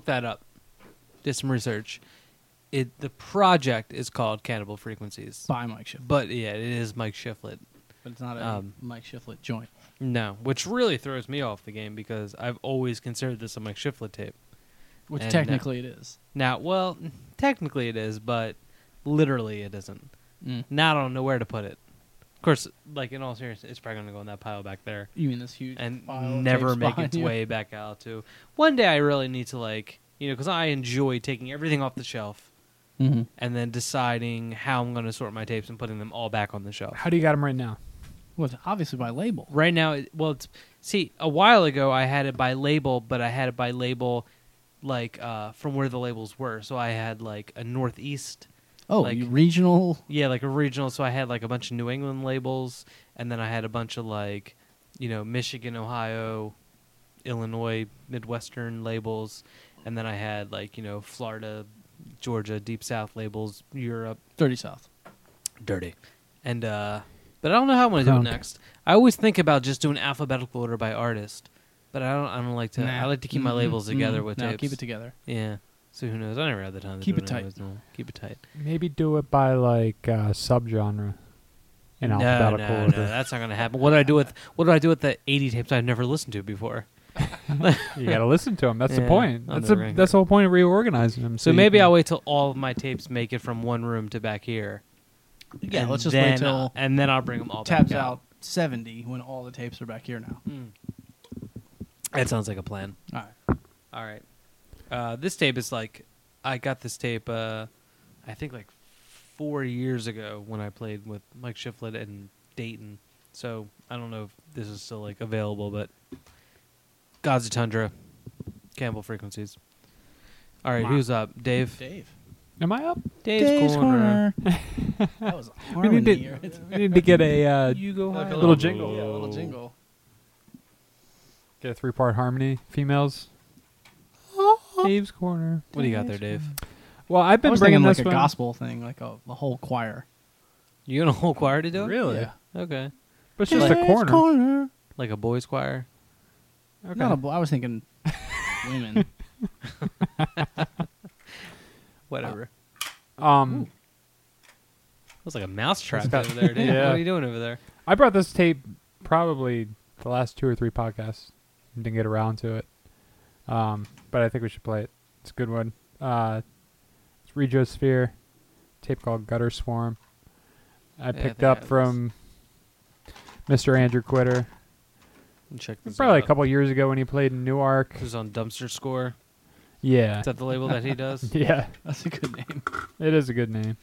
Looked that up. Did some research. It the project is called Cannibal Frequencies, By Mike Shiflett. but yeah, it is Mike Shiflett. But it's not a Um, Mike Shiflett joint. No, which really throws me off the game because I've always considered this a Mike Shiflett tape. Which and, uh, technically it is. Now, well, technically it is, but literally it isn't. Mm. Now I don't know where to put it. Of course, like in all seriousness, it's probably gonna go in that pile back there You mean this huge and pile never tapes make behind its you? way back out to. One day I really need to like, you know, because I enjoy taking everything off the shelf Mhm. and then deciding how I'm gonna sort my tapes and putting them all back on the shelf. How do you got them right now? Well, it's obviously by label. Right now, it- well, it's see, a while ago I had it by label, but I had it by label like uh, from where the labels were. So I had like a Northeast Oh, Like- regional. Yeah, like a regional. So I had like a bunch of New England labels, and then I had a bunch of like, you know, Michigan, Ohio, Illinois, Midwestern labels, and then I had like you know Florida, Georgia, Deep South labels, Europe, Dirty South. dirty, and uh, but I don't know how I'm gonna do it next. I always think about just doing alphabetical order by artist, but I don't. I don't like to. Nah. I like to keep my Mhm, labels together mhm. with no, tapes. keep it together. Yeah. So who knows? I never had the time to Keep do it tight. anyways. Keep it tight. Maybe do it by like uh, subgenre in no, alphabetical no, order. no, that's not gonna happen. What do I do with what do I do with the eighty tapes I've never listened to before? [LAUGHS] you got to listen to them. That's the point. That's never the get- that's the whole point of reorganizing them. So you maybe can- I'll wait till all of my tapes make it from one room to back here. Yeah, and let's just then, wait till uh, and then I'll bring them all tabs back out 70 when all the tapes are back here now. Mm. That sounds like a plan. All right. All right. Uh, this tape is like I got this tape. Uh, I think like four years ago when I played with Mike Shiflett and Dayton. So I don't know if this is still like available, but Gods of Tundra, Cannibal Frequencies. All right, Wow. who's up? Dave. Dave. Am I up? Dave's, corner. [LAUGHS] that was a We need harmony. to [LAUGHS] we need to get a uh, You go Like high. a little jingle. Yeah, a little jingle. get a three part harmony. Females. Dave's corner. What do you got there, Dave? Well, I've I been was bringing thinking like this a one. gospel thing, like a, a whole choir. You got a whole choir to do it? Really? Yeah. Okay. but it's just a Dave's corner. Like a boys' choir. Okay. Not a bo- I was thinking [LAUGHS] women. [LAUGHS] Whatever. um, It was like a mousetrap It's got- over there, Dave. [LAUGHS] Yeah. What are you doing over there? I brought this tape probably the last two or three podcasts. Didn't get around to it. Um, but I think we should play it. It's a good one. Uh, it's Regiosphere, tape called Gutter Swarm. I I picked think I up have from Mr. Andrew Quitter. Check this Probably out. a couple years ago when he played in Newark. This was on Dumpster Score. Yeah. Is that the label that he does? [LAUGHS] Yeah, That's a good name. it is a good name.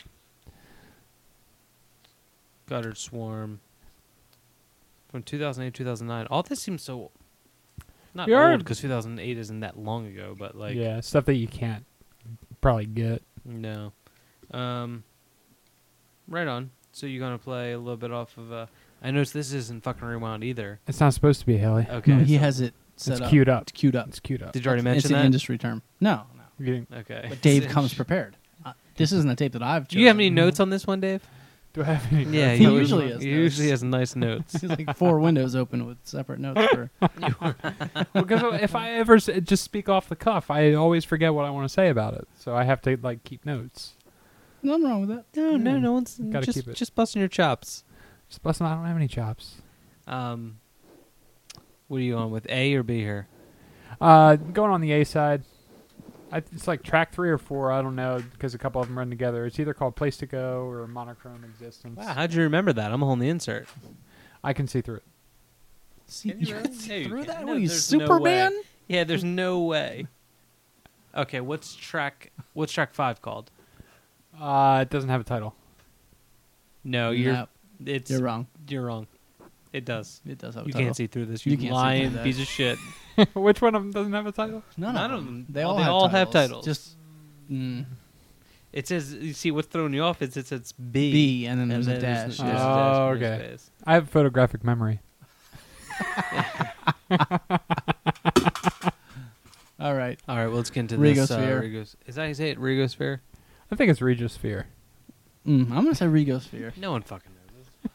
Gutter Swarm. From 2008, 2009. All this seems so. Not We are- old because 2008 isn't that long ago, but like. yeah, stuff that you can't probably get. No. Um. Right on. So you're gonna play a little bit off of. Uh, I noticed this isn't fucking rewound either. It's not supposed to be Haley. Okay. no, he so- has it set It's up. queued up. It's queued up. It's queued up. Did you already it's mention an industry term. No, no. Okay. But Dave [LAUGHS] comes prepared. Uh, this isn't a tape that I've. Do you have any notes on this one, Dave? [LAUGHS] do I have any? Yeah, notes? He usually has He usually has nice notes. He's like four [LAUGHS] windows open with separate notes for. [LAUGHS] because if I ever s- just speak off the cuff, I always forget what I want to say about it. So I have to like keep notes. Nothing wrong with that. No, no, no one's Gotta just keep it. just busting your chops. Just busting. I don't have any chops. Um, what are you on with A or B here? Uh, going on the A side, I, it's like track three or four. I don't know because a couple of them run together. It's either called Place to Go or Monochrome Existence. Wow, how'd you remember that? I'm holding the insert. I can see through it. See, Can you you really? No, see through can't. that? No, What are you, there's no Superman? Yeah, there's no way. Okay, what's track? What's track five called? Uh, it doesn't have a title. No, you're. No, It's you're wrong. You're wrong. It does. It does have a You title. can't see through this. You You, can't see through lying that. piece of shit. [LAUGHS] Which one of them doesn't have a title? None, None of of them. them. They Oh, all, they have, all titles. have titles. Just mm, It says. You see, what's throwing you off is it says B. B, and then there's and a dash. There's, there's a dash Oh, and there's okay. space. I have photographic memory. [LAUGHS] [LAUGHS] All right. All right, well, let's get into this. Uh, Rigosphere. Rigos- is that how you say it? Rigosphere? I think it's Regiosphere. Mm, I'm gonna say Regosphere. No one fucking knows.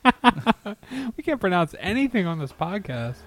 [LAUGHS] We can't pronounce anything on this podcast.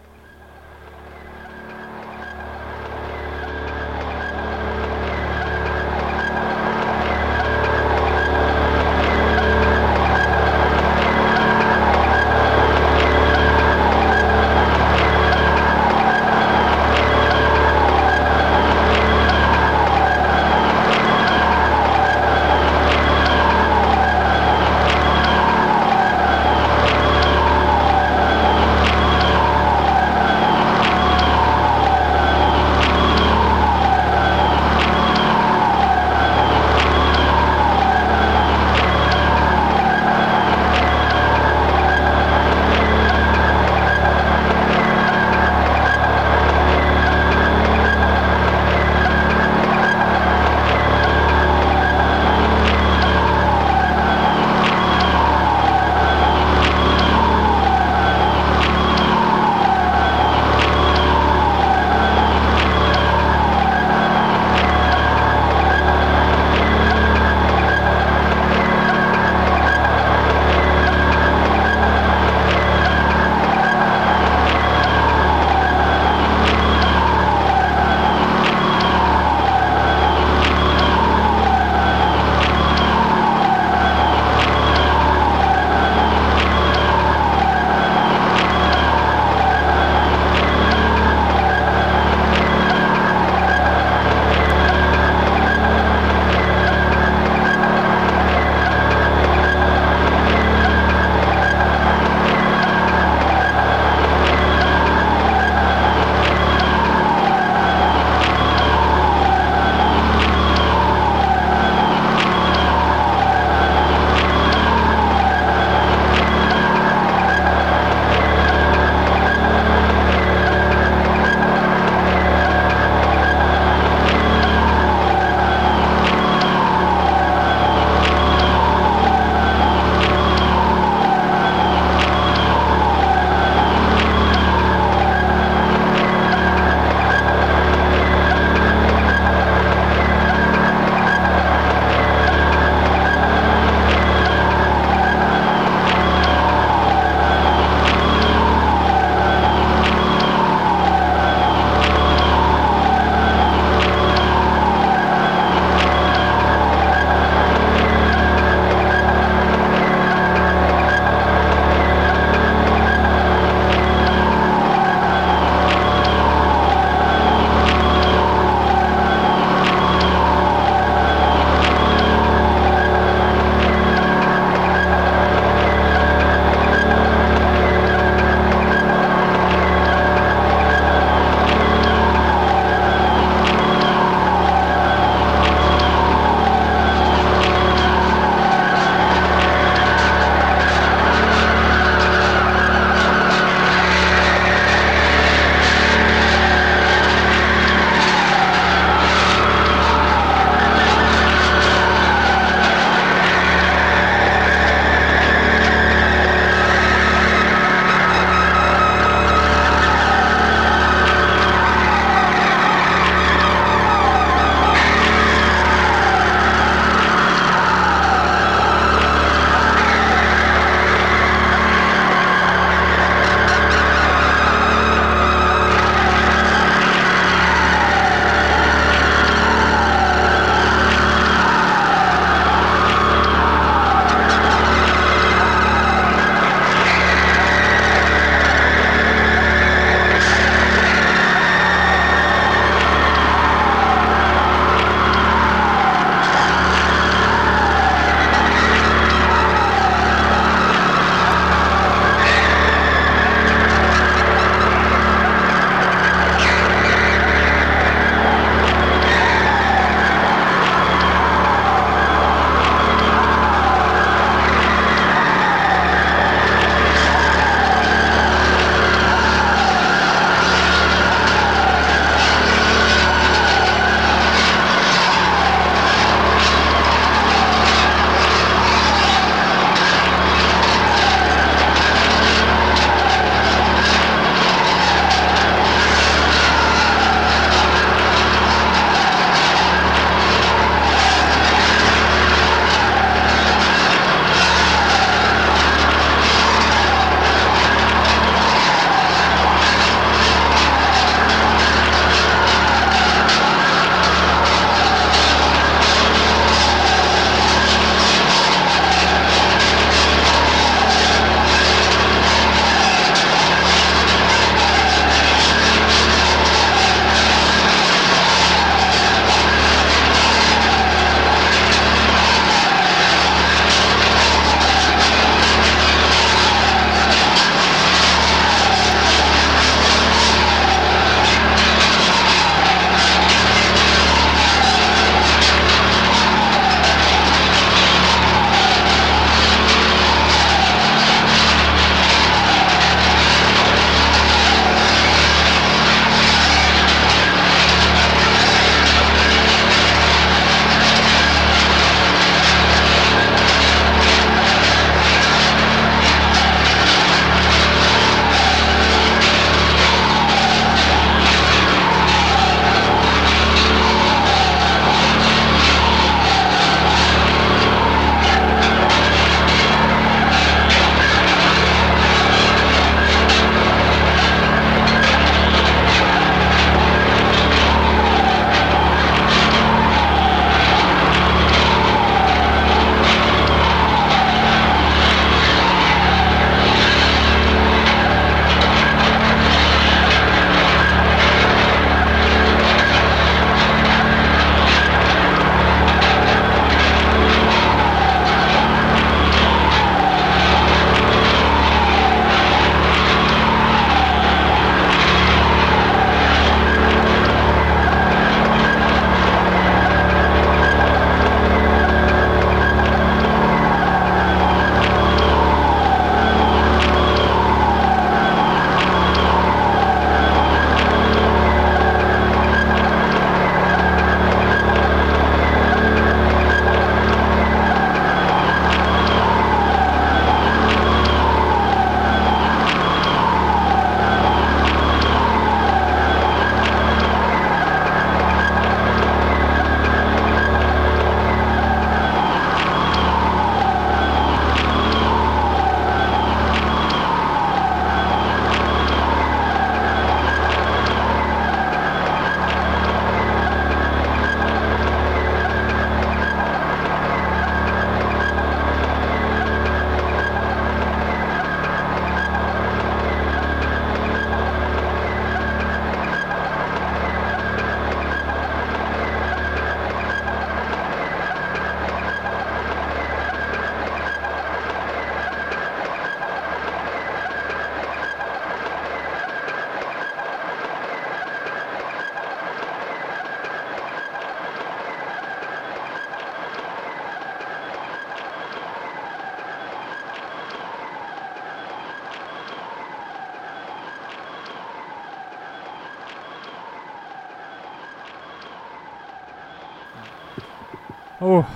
Oh,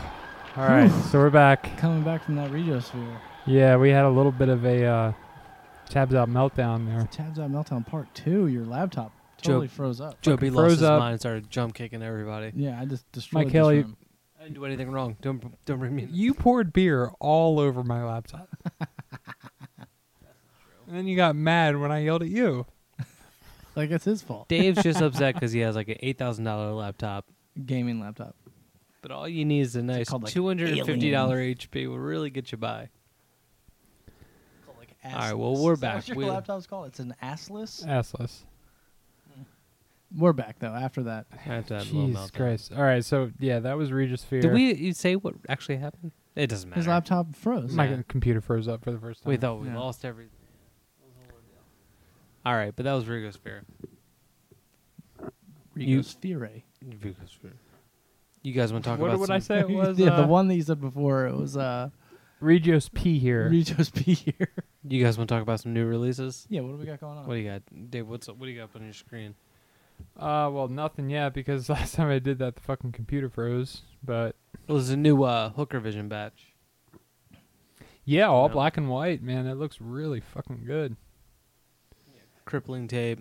all right. so we're back. Coming back from that Regiosphere. Yeah, we had a little bit of a uh, tabs out meltdown there. Tabs out meltdown part two. Your laptop Joe- totally froze up. Joe Fucking B lost froze his up. mind and started jump kicking everybody. Yeah, I just destroyed Mike this Haley- room. I didn't do anything wrong. Don't don't bring me. You poured beer all over my laptop. [LAUGHS] and then you got mad when I yelled at you. Like it's his fault. Dave's just [LAUGHS] upset because he has like an eight thousand dollar laptop. Gaming laptop. But all you need is a nice called, like, two hundred and fifty dollar HP. Will really get you by. Like All right, well, we're Is back. What your We- laptop's called? It's an assless. Assless. Hmm. We're back though. After that, After that little Jesus. Christ. All right, so yeah, that was Regis Fear. Did we you say what actually happened? It doesn't matter. his laptop froze. My Yeah. computer froze up for the first time. We thought we Yeah. lost everything. All right, but that was Rigo's Fear. You- Rigo's Fury. Rigo's Fear. You guys want to talk what about What would I some- say it [LAUGHS] was? yeah, the uh, one that you said before. It was uh, Regios P here. Regio's P here. [LAUGHS] You guys want to talk about some new releases? yeah, what do we got going on? What do you got, Dave? What's up? what do you got up on your screen? Uh, well, nothing yet because [LAUGHS] last time I did that, the fucking computer froze. But Well, there's a new uh, Hooker Vision batch. yeah, all No. black and white, man. That looks really fucking good. Crippling tape,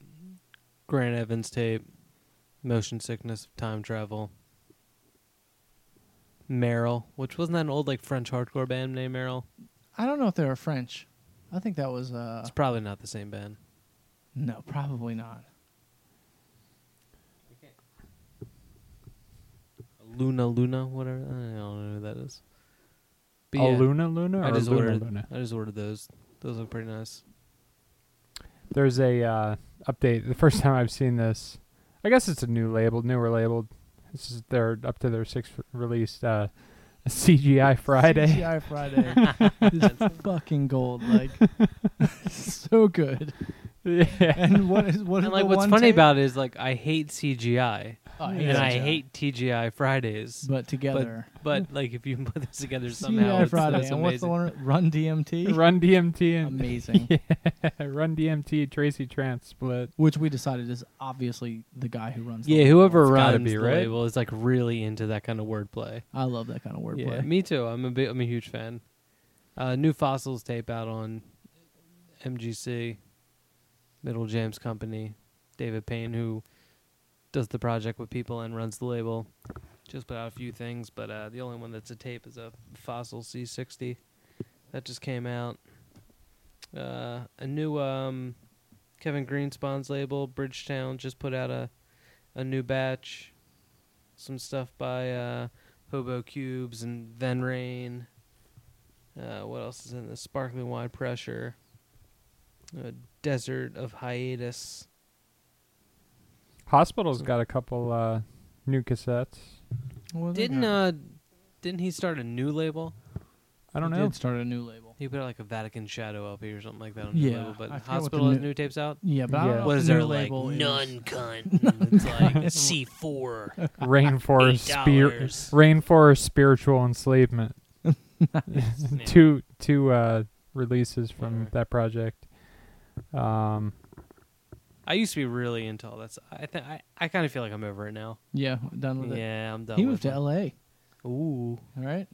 Grant Evans tape, motion sickness, time travel. Meryl, which wasn't that an old like French hardcore band named Meryl? I don't know if they were French. I think that was uh, It's probably not the same band. no, probably not. Luna Luna, whatever. I don't know who that is. But oh, yeah, Luna Luna I or just Luna ordered. Luna? I just ordered those. Those look pretty nice. There's a uh, update. The first [LAUGHS] time I've seen this, I guess it's a new label, newer labeled. This is they're up to their sixth release. Uh, [LAUGHS] CGI Friday. CGI Friday [LAUGHS] is fucking gold. Like [LAUGHS] so good. yeah. And what is what is And like, the what's one funny tape? about it is like I hate CGI Oh, I and I CGI. hate TGI Fridays, but together. but like if you [LAUGHS] put this together somehow, CGI it's, Friday. that's and what's the one? Run DMT. Run DMT and Amazing. [LAUGHS] Run DMT Tracy Trance split. Which we decided is obviously the guy who runs. the Yeah, label. whoever It's gotta runs be, the right? label is like really into that kind of wordplay. I love that kind of wordplay. Yeah, me too. I'm a big, I'm a huge fan. Uh, new fossils tape out on MGC, Middle James Company. David Payne, who does the project with people and runs the label, just put out a few things. But uh, the only one that's a tape is a Fossil C60 that just came out. Uh, a new um, Kevin Greenspon's label, Bridgetown, just put out a a new batch. Some stuff by uh, Hobo Cubes and Then Rain. Uh, what else is in this? Sparkling Wide Pressure. Uh, Desert of Hiatus. Hospital's got a couple uh, new cassettes. What was it? Didn't uh, didn't he start a new label? I don't He know. Did start a new label. He put out like a Vatican Shadow LP or something like that on his Yeah, label. But I forget what Hospital the has new- new tapes out. Yeah, but I Yeah. don't know What if is the there new like label is- none cunt? [LAUGHS] it's like [LAUGHS] C four. Rainforest Spirit. dollars. Rainforest Spiritual Enslavement. [LAUGHS] two two uh, releases from Whatever. that project. Um, I used to be really into all that. stuff. I think I, I kind of feel like I'm over it now. Yeah, done with it. Yeah, I'm done. He with moved to it. L.A. Ooh, All right.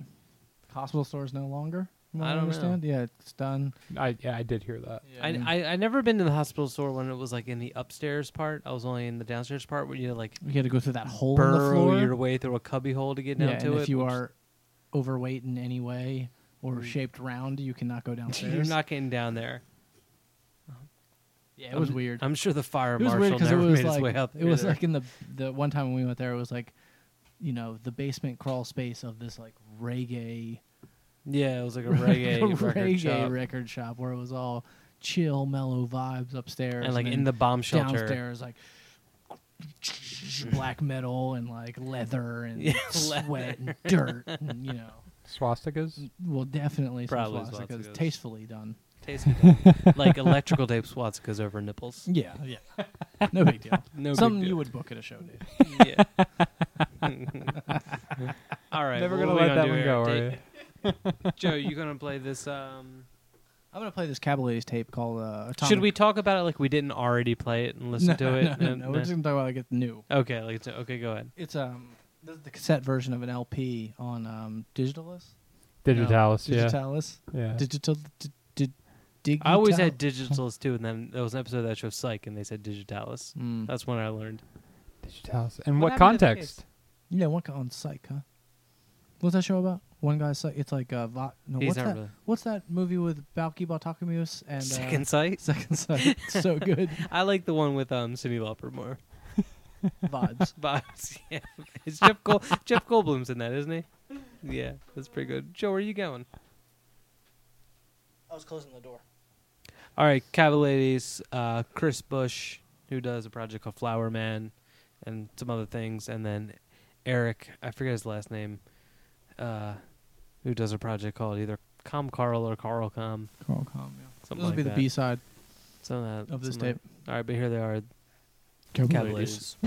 Hospital stores no longer. I don't know. understand. Yeah, it's done. I yeah, I did hear that. I, I I never been to the hospital store when it was like in the upstairs part. I was only in the downstairs part where you like you had to go through that hole in the burrow floor. your way through a cubby hole to get down yeah, to and it. if you are overweight in any way or mm. shaped round, you cannot go [LAUGHS] downstairs. you're not getting down there. Yeah, it was I'm- weird. I'm sure the fire it was marshal weird because it never [LAUGHS] was made his like way out it was either. like in the the one time when we went there, it was like, you know, the basement crawl space of this like reggae yeah, it was like a [LAUGHS] reggae record reggae shop. record shop where it was all chill, mellow vibes upstairs, and like then in the bomb shelter. downstairs like [LAUGHS] black metal and like leather and Yeah, sweat and dirt and you know Swastikas. well definitely some Probably swastikas swastikas. tastefully done Tasty. [LAUGHS] like electrical tape swastikas over nipples. yeah yeah [LAUGHS] no big deal No big something deal. you would book at a show dude yeah. [LAUGHS] All right. Never gonna are we let that do one go, are Dave- Joe, you gonna play this? Um, I'm gonna play this Cabalets tape called uh, Atomic. should we talk about it like we didn't already play it and listen no, to it? no, no, And- no, we're just gonna talk about like it's new okay, like it's, okay, go ahead. it's um the, the cassette version of an LP on um, Digitalis. Digitalis, yeah, Digitalis. yeah. Digital. Di, di, I always had Digitalis too, and then there was an episode of that show Psych, and they said Digitalis. Mm. That's when I learned. Digitalis. In What what, happened to that context? Yeah, one guy on Psych, huh? What's that show about? One guy's Psych. It's like uh, Va- no. He's What's not that? really. What's that movie with Balki Bartokomous and uh, Second Sight. Second [LAUGHS] Sight? so good [LAUGHS] I like the one with um Cyndi Lauper more. [LAUGHS] vibes. Vibes. Yeah, it's Jeff Gold- Jeff Goldblum's in that, isn't he? Yeah, that's pretty good. Joe, where are you going? I was closing the door. All right, Cavalides, uh, Chris Bush, who does a project called Flower Man, and some other things, and then Eric, I forget his last name, uh, who does a project called either Com Carl or Carl Com, Carl Com. Yeah. something This will like be that. the B side of, that, of this tape. like- All right, but here they are, Cavalides.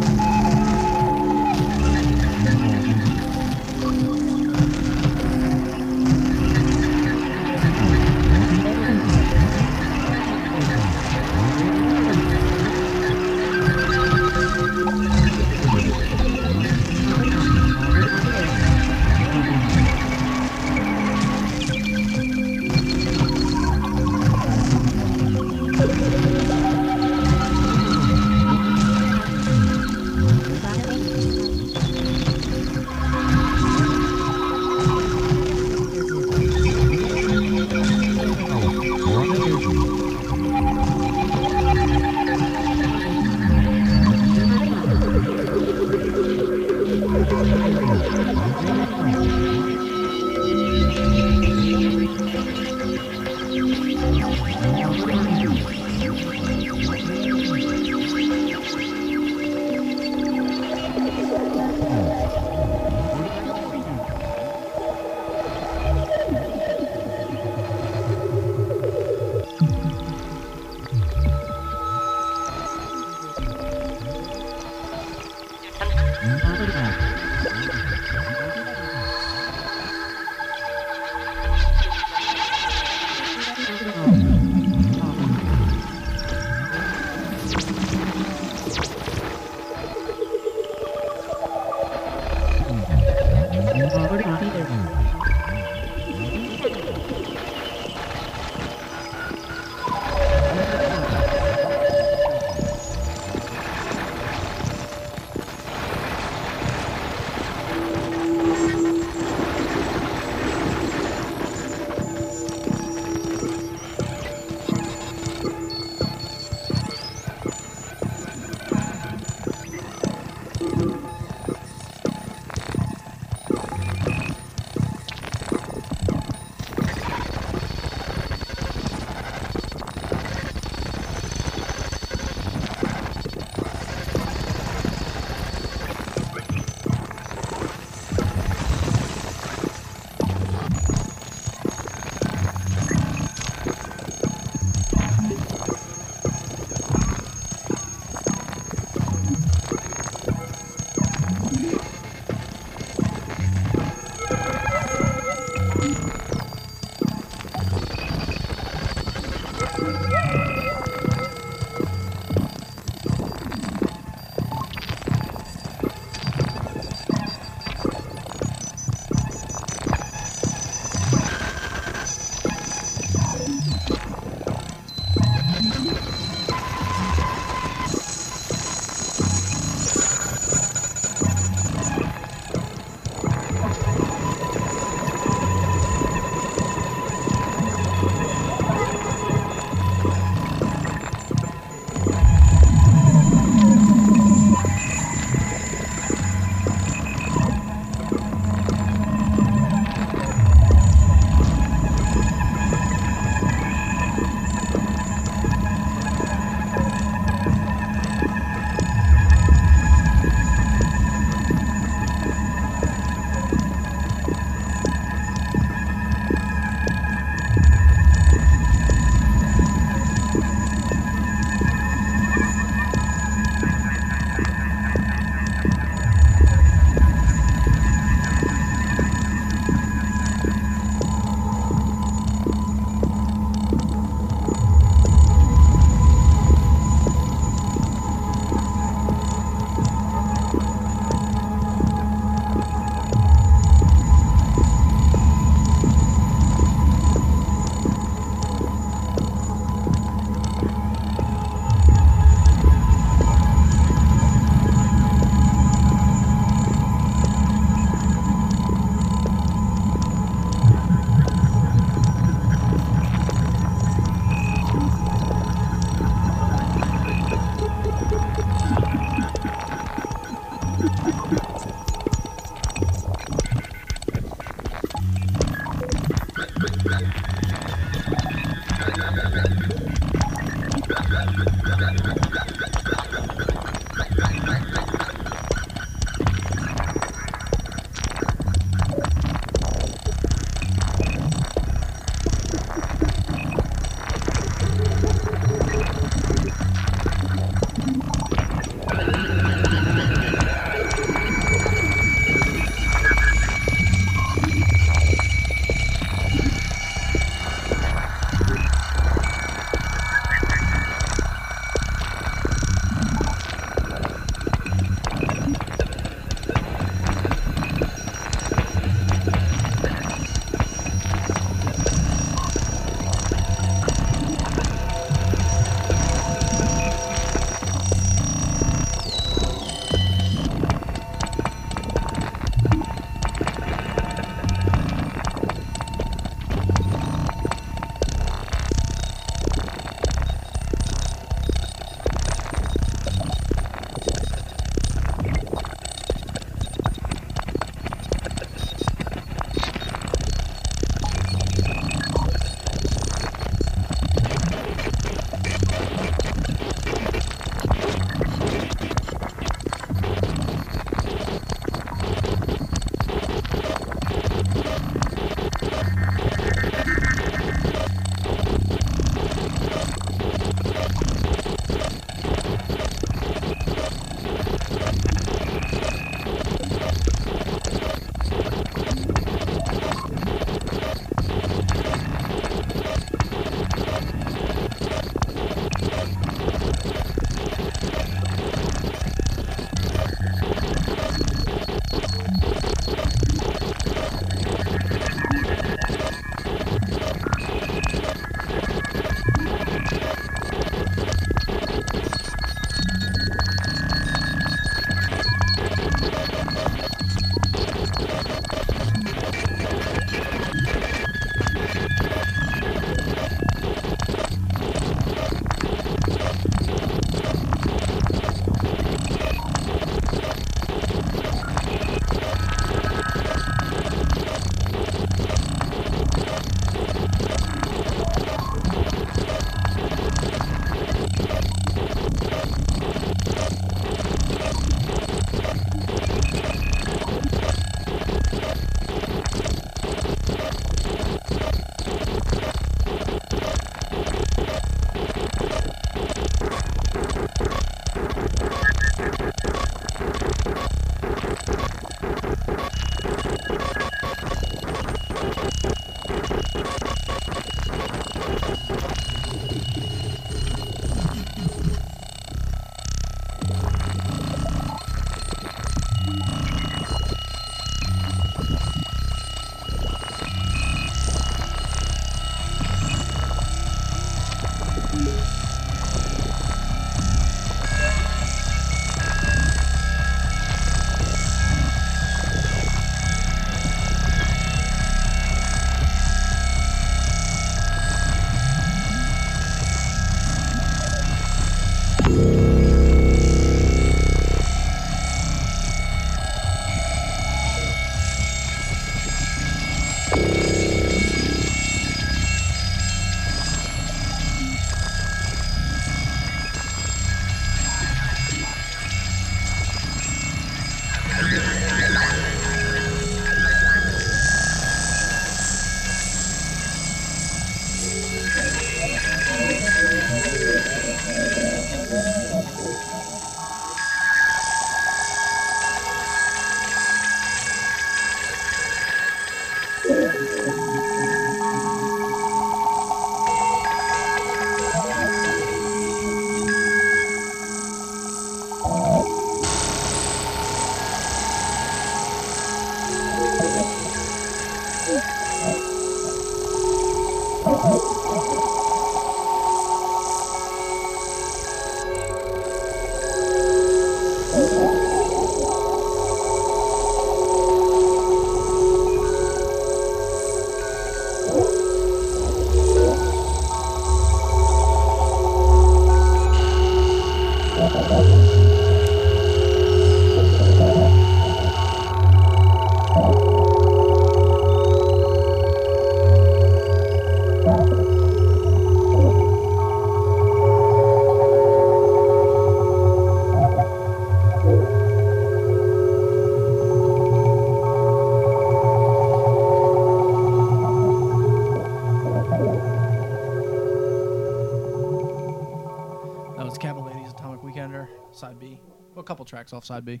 Tracks off side B.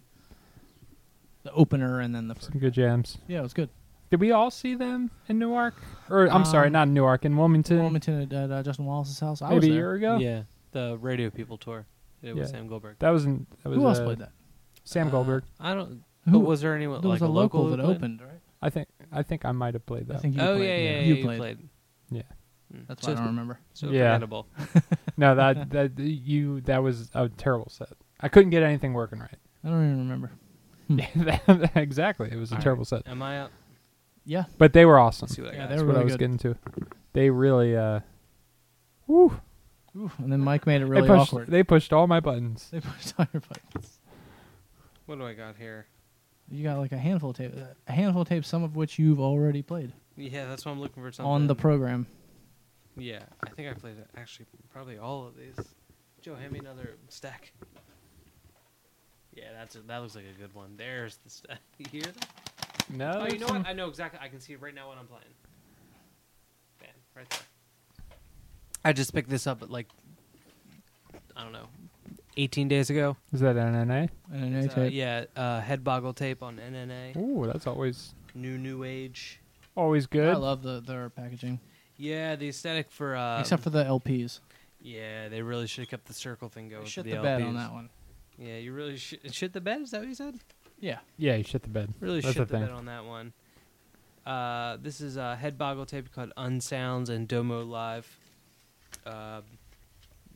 The opener and then the first. Some good jams. Yeah, it was good. Did we all see them in Newark? Or I'm sorry, Um, not in Newark, in Wilmington. Wilmington at, at uh, Justin Wallace's house. I was maybe a year ago. Yeah, the Radio People tour. It was Sam Goldberg. That was in. That was Who else uh, played that? Sam Uh, Goldberg. I don't. Who- But was there anyone there like was a local, who that played? opened, right? I think. I think I might have played that. I think you oh played. yeah, yeah, yeah, You you played. played. Yeah. Mm. That's so, why I don't remember. So Yeah. forgettable. [LAUGHS] No, that that you that was a terrible set. I couldn't get anything working right. I don't even remember. Yeah, [LAUGHS] exactly. It was a All terrible set. Am I up? Yeah. But they were awesome. Let's see what I Yeah, got. they That's were what I really was good. getting to. They really uh woo, Ooh, and then Mike made it really they pushed awkward. they pushed all my buttons. They pushed all your buttons. What do I got here? You got like a handful of tape, a handful of tapes, some of which you've already played Yeah, that's what I'm looking for. Something on the program. Yeah, I think I played. Actually, probably all of these. Joe, hand me another stack. Yeah, that's a, that looks like a good one. There's the stack. [LAUGHS] You hear that? No. Oh, you know what? I know exactly. I can see it right now when I'm playing. Bam, right there. I just picked this up at like, I don't know, 18 days ago. Is that NNA? And an A It's, uh, tape. yeah, uh, Headboggle tape on NNA. Ooh, that's always New New Age. always good. I love the their packaging, Yeah, the aesthetic for. Uh, except for the LPs. Yeah, they really should have kept the circle thing going. They for shit the, the bed on that one. Yeah, you really should shit the bed. Is that what you said? Yeah. yeah, you shit the bed. Really That's shit the the thing. bed on that one. Uh, this is a Headboggle tape called Unsounds and Domo Live. Uh,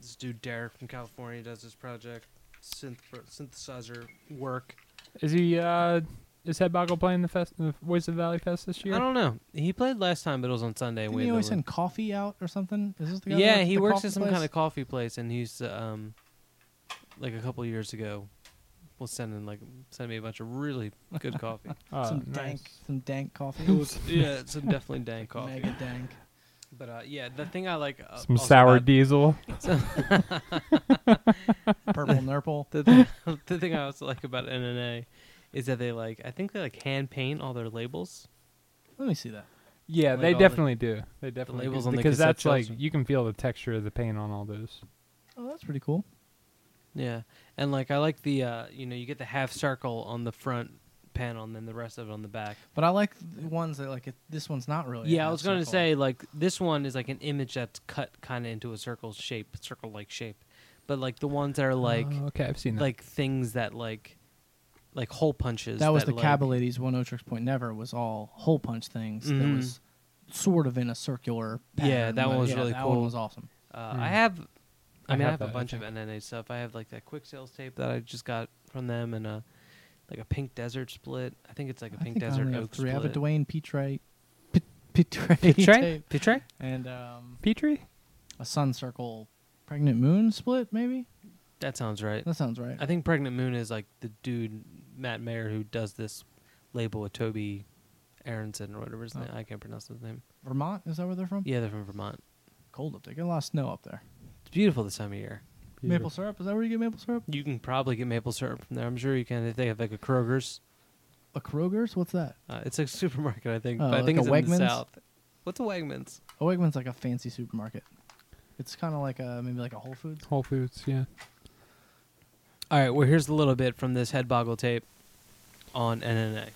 this dude Derek from California does this project, synth synthesizer work. Is he uh is Headboggle playing the fest the Voice of the Valley Fest this year? I don't know. He played last time, but it was on Sunday. and Didn't we he always send coffee out or something? Is this the guy? yeah, he the works coffee at some place? kind of coffee place, and he's um, like a couple years ago, was sending like sent me a bunch of really good coffee. Oh, [LAUGHS] some nice. dank, some dank coffee. [LAUGHS] It was [LAUGHS] yeah, some definitely dank coffee. Mega dank. But uh, yeah, the thing I like uh, Some sour diesel. Purple nurple. the, thing, the thing I also like about NNA is that they like I think they like hand paint all their labels. Let me see that. Yeah, Like they all the- definitely do. They definitely labels do. on the because cassette that's like you can feel the texture of the paint on all those. Oh, that's pretty cool. Yeah, and like I like the uh, you know you get the half circle on the front panel and then the rest of it on the back. But I like the ones that like it, this one's not really. yeah, I was going to say like this one is like an image that's cut kind of into a circle shape, circle like shape. But like the ones that are like Oh, okay, I've seen that. like things that like like hole punches. that was the like, Cab Ladies Oneohtrix Point Never was all hole punch things. That Mhm. was sort of in a circular. Pattern, Yeah, that one was yeah, really that cool. One was awesome. Uh, Hmm. I have, I, I mean, I have have a bunch of. NNA stuff. I have like that Quicksails tape that I just got from them, and a like a Pink Desert split. I think it's like a I Pink I Desert have Oak three. I have a Duane Petre, P- Petre Petre? tape, Petray? and um, Petrie? a Sun Circle Pregnant Moon split. Maybe That sounds right. that sounds right. I think Pregnant Moon is like the dude Matt Mayer who does this label with Toby Aronson or whatever his Oh. name. I can't pronounce his name. Vermont is that where they're from? Yeah, they're from Vermont. Cold up there. Get a lot of snow up there. It's beautiful this time of year. Maple syrup is that where you get maple syrup? You can probably get maple syrup from there. I'm sure you can if they have like a Kroger's. A Kroger's? What's that? Uh, it's a [LAUGHS] supermarket, I think. Oh, but I like think a it's in the Wegmans? south. What's a Wegmans? A Wegmans like a fancy supermarket. It's kind of like a maybe like a Whole Foods. Whole Foods, yeah. All right, well, here's a little bit from this Headboggle tape on NNA.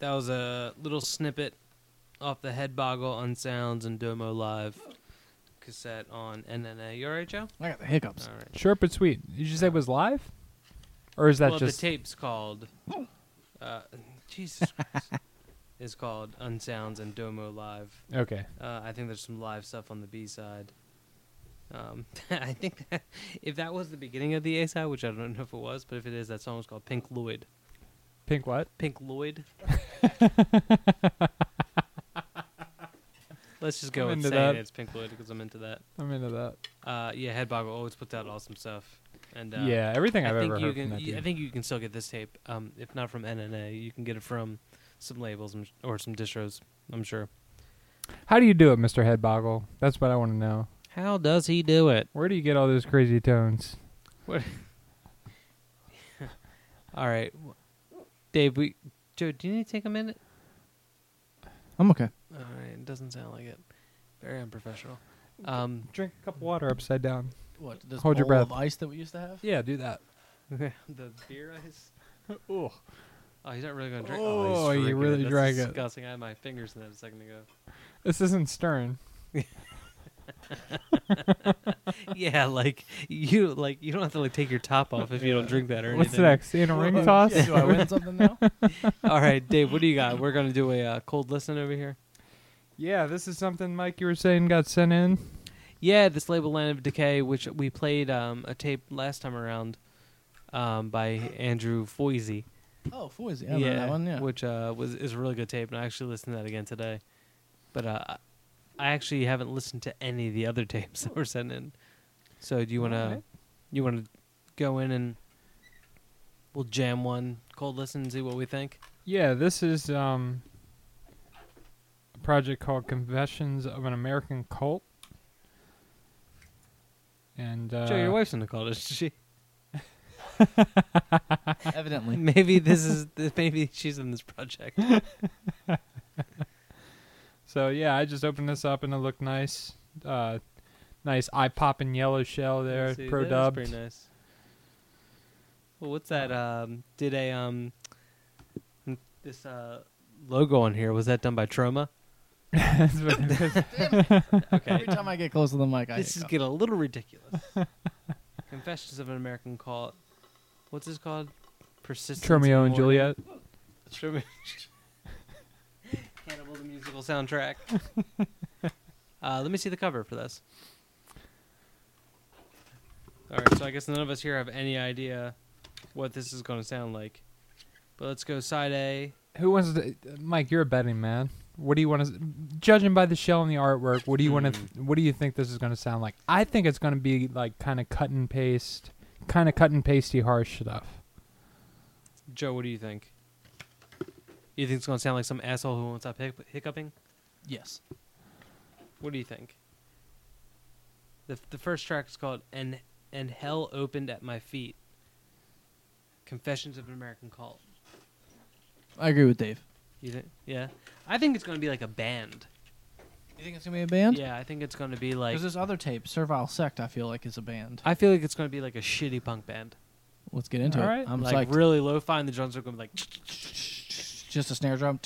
right, that was a little snippet off the Headboggle on Sounds and Domo Live cassette on NNA. You alright, Joe? I got the hiccups. All right. But sweet. Did you say it was live? Or is that well, just. the tape's called. [LAUGHS] Uh, Jesus Christ. is called Unsounds and Domo Live. Okay. Uh, I think there's some live stuff on the B side. Um, [LAUGHS] I think that if that was the beginning of the A side, which I don't know if it was, but if it is, that song was called Pink Lloyd. Pink what? Pink Lloyd. [LAUGHS] Let's just go I'm with into saying that. it's Pink Lloyd because I'm into that. I'm into that. Uh, yeah, Headboggle always puts out awesome stuff. And uh, yeah, everything I've I think ever you heard can, from that y- I think you can still get this tape. Um, if not from NNA, you can get it from some labels or some distros. I'm sure. How do you do it, Mr. Headboggle? That's what I want to know. How does he do it? Where do you get all those crazy tones? What? [LAUGHS] All right, Dave, we Joe, do you need to take a minute? I'm okay. All right, it doesn't sound like it. Very unprofessional. Um, Drink a cup of water upside down. what this Hold your bowl breath. of ice that we used to have? Yeah, do that. [LAUGHS] the beer ice. [LAUGHS] oh. Oh, he's not really going to drink. Oh, he's you really That's drank it. disgusting. I had my fingers in that a second ago. This isn't stirring. [LAUGHS] yeah, like you like you don't have to like take your top off if you don't drink that or What's anything. next? In a ring oh, toss? do I win something now? [LAUGHS] All right, Dave, what do you got? We're gonna do a uh, cold listen over here. Yeah, this is something Mike you were saying got sent in. Yeah, this label Land of Decay, which we played um, a tape last time around um, by Andrew Foisey. Oh, Foisey, I yeah, that one. Yeah, which uh, was is a really good tape, and I actually listened to that again today. But uh, I actually haven't listened to any of the other [LAUGHS] tapes that were sent in. So do you want right. to you want to go in and we'll jam one cold listen and see what we think? Yeah, this is um, a project called Confessions of an American Cult. And uh, Joe, your wife's in the cult, is she? [LAUGHS] Evidently. [LAUGHS] Maybe this is maybe she's in this project. So yeah, I just opened this up and it looked nice. Uh, nice eye popping yellow shell there, see, pro dubbed. Pretty nice. Well, what's that? Uh, um, did a um, this uh, logo on here was that done by Troma? [LAUGHS] okay. Every time I get close to the mic, I this is get a little ridiculous. [LAUGHS] Confessions of an American Cult. What's this called? Persistence. Romeo and Juliet. Hannibal the musical soundtrack. [LAUGHS] uh, let me see the cover for this. All right, so I guess none of us here have any idea what this is going to sound like. But let's go side A. Who wants to? Mike, you're a betting man. What do you want to? Judging by the shell and the artwork, what do you want [CLEARS THROAT] to? What do you think this is going to sound like? I think it's going to be like kind of cut and paste, kind of cut and pasty, harsh stuff. Joe, what do you think? You think it's going to sound like some asshole who won't stop hic- hiccuping? Yes. What do you think? The, the first track is called and, and Hell Opened at My Feet Confessions of an American Cult. I agree with Dave. You think? Yeah. I think it's going to be like a band. You think it's gonna be a band? Yeah, I think it's going to be like. There's this other tape, Servile Sect. I feel like is a band. I feel like it's going to be like a shitty punk band. Let's get into All it. right. I'm like psyched. really low fi and the drums are going to be like. Just a snare drum.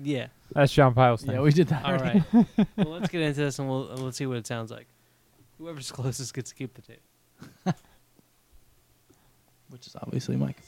Yeah. That's John Piles thing. Yeah, we did that. All already. right. [LAUGHS] well, let's get into this, and we'll and let's see what it sounds like. Whoever's closest gets to keep the tape. Which is obviously Mike.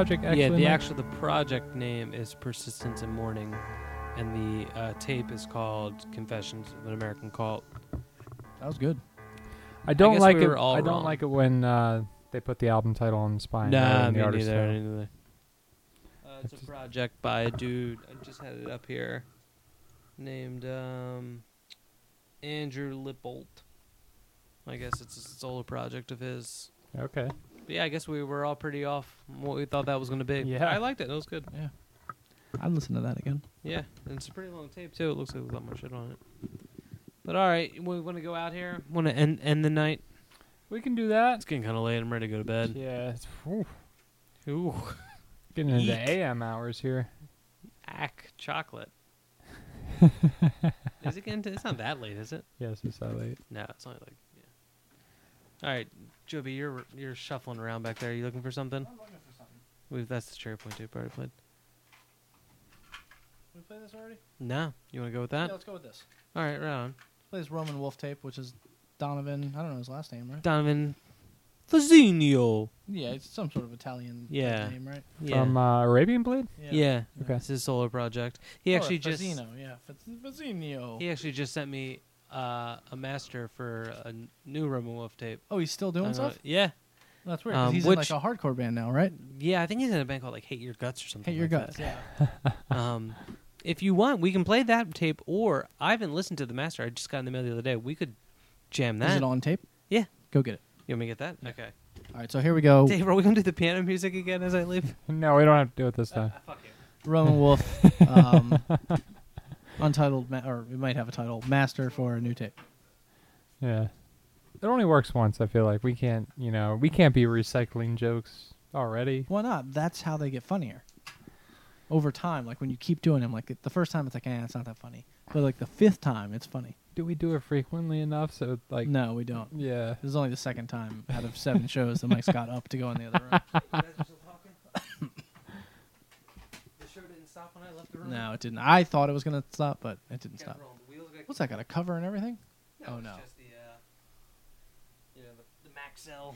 Project? Actually, yeah, the Mike? actual the project name is Persistence in Mourning, and the uh, tape is called Confessions of an American Cult. That was good. I don't guess like we it. I don't wrong. like it when uh, they put the album title on the spine. Nah, me artist neither. me neither. Uh, it's a project by a dude. I just had it up here, named um, Andrew Lippolt. I guess it's a solo project of his. Okay. Yeah, I guess we were all pretty off what we thought that was going to be. Yeah. I liked it. It was good. Yeah. I'd listen to that again. Yeah, and it's a pretty long tape too. It looks like there's a lot more shit on it. But all right, we want to go out here. Want to end end the night? We can do that. It's getting kind of late. I'm ready to go to bed. Yeah. It's, whew, Ooh, [LAUGHS] getting into Eek. AM hours here. ack chocolate. [LAUGHS] is it getting? To, it's not that late, is it? Yes, it's that late. No, it's only like. All right, Joby, you're you're shuffling around back there. Are you looking for something? I'm looking for something. We've, that's the cherry point tape I already played. We play this already? No, you want to go with that? Yeah, let's go with this. All right, right on. Play this Roman Wolf tape, which is Donovan. I don't know his last name, right? Donovan Fazinio. Yeah, it's some sort of Italian Yeah. name, right? Yeah. From uh, Arabian Blade. yeah. Okay. It's his solo project. He Or actually just Fazzino, yeah, Faz- Fazzino. he actually just sent me uh, a master for a n- new Roman Wolf tape. Oh, he's still doing I'm gonna- stuff. yeah, That's weird. 'cause Um, he's which- in like a hardcore band now, right? yeah. I think he's in a band called like Hate Your Guts or something. Hate your like guts. that. Yeah. [LAUGHS] Um, if you want, we can play that tape, or I haven't listened to the master. I just got in the mail the other day. We could jam that. Is it on tape? Yeah. Go get it. You want me to get that? Okay. All right, so here we go. [LAUGHS] Dave, are we gonna do the piano music again as I leave? [LAUGHS] No, we don't have to do it this time. Fuck you. Roman Wolf, um, untitled, ma- or we might have a title, Master for a new tape. Yeah. It only works once. I feel like we can't. You know, we can't be recycling jokes already. Why not? That's how they get funnier. Over time, like when you keep doing them, like the first time it's like, eh, it's not that funny, but like the fifth time, it's funny. Do we do it frequently enough? So like, no, we don't. yeah. This is only the second time out of seven shows that Mike's got up to go in the other room. [LAUGHS] the show didn't stop when I left the room. No, it didn't. I thought it was gonna stop, but it didn't stop. rolling. The wheels got- What's that got a cover and everything? Oh, it's no. Just the, uh, you know, the, the Maxell.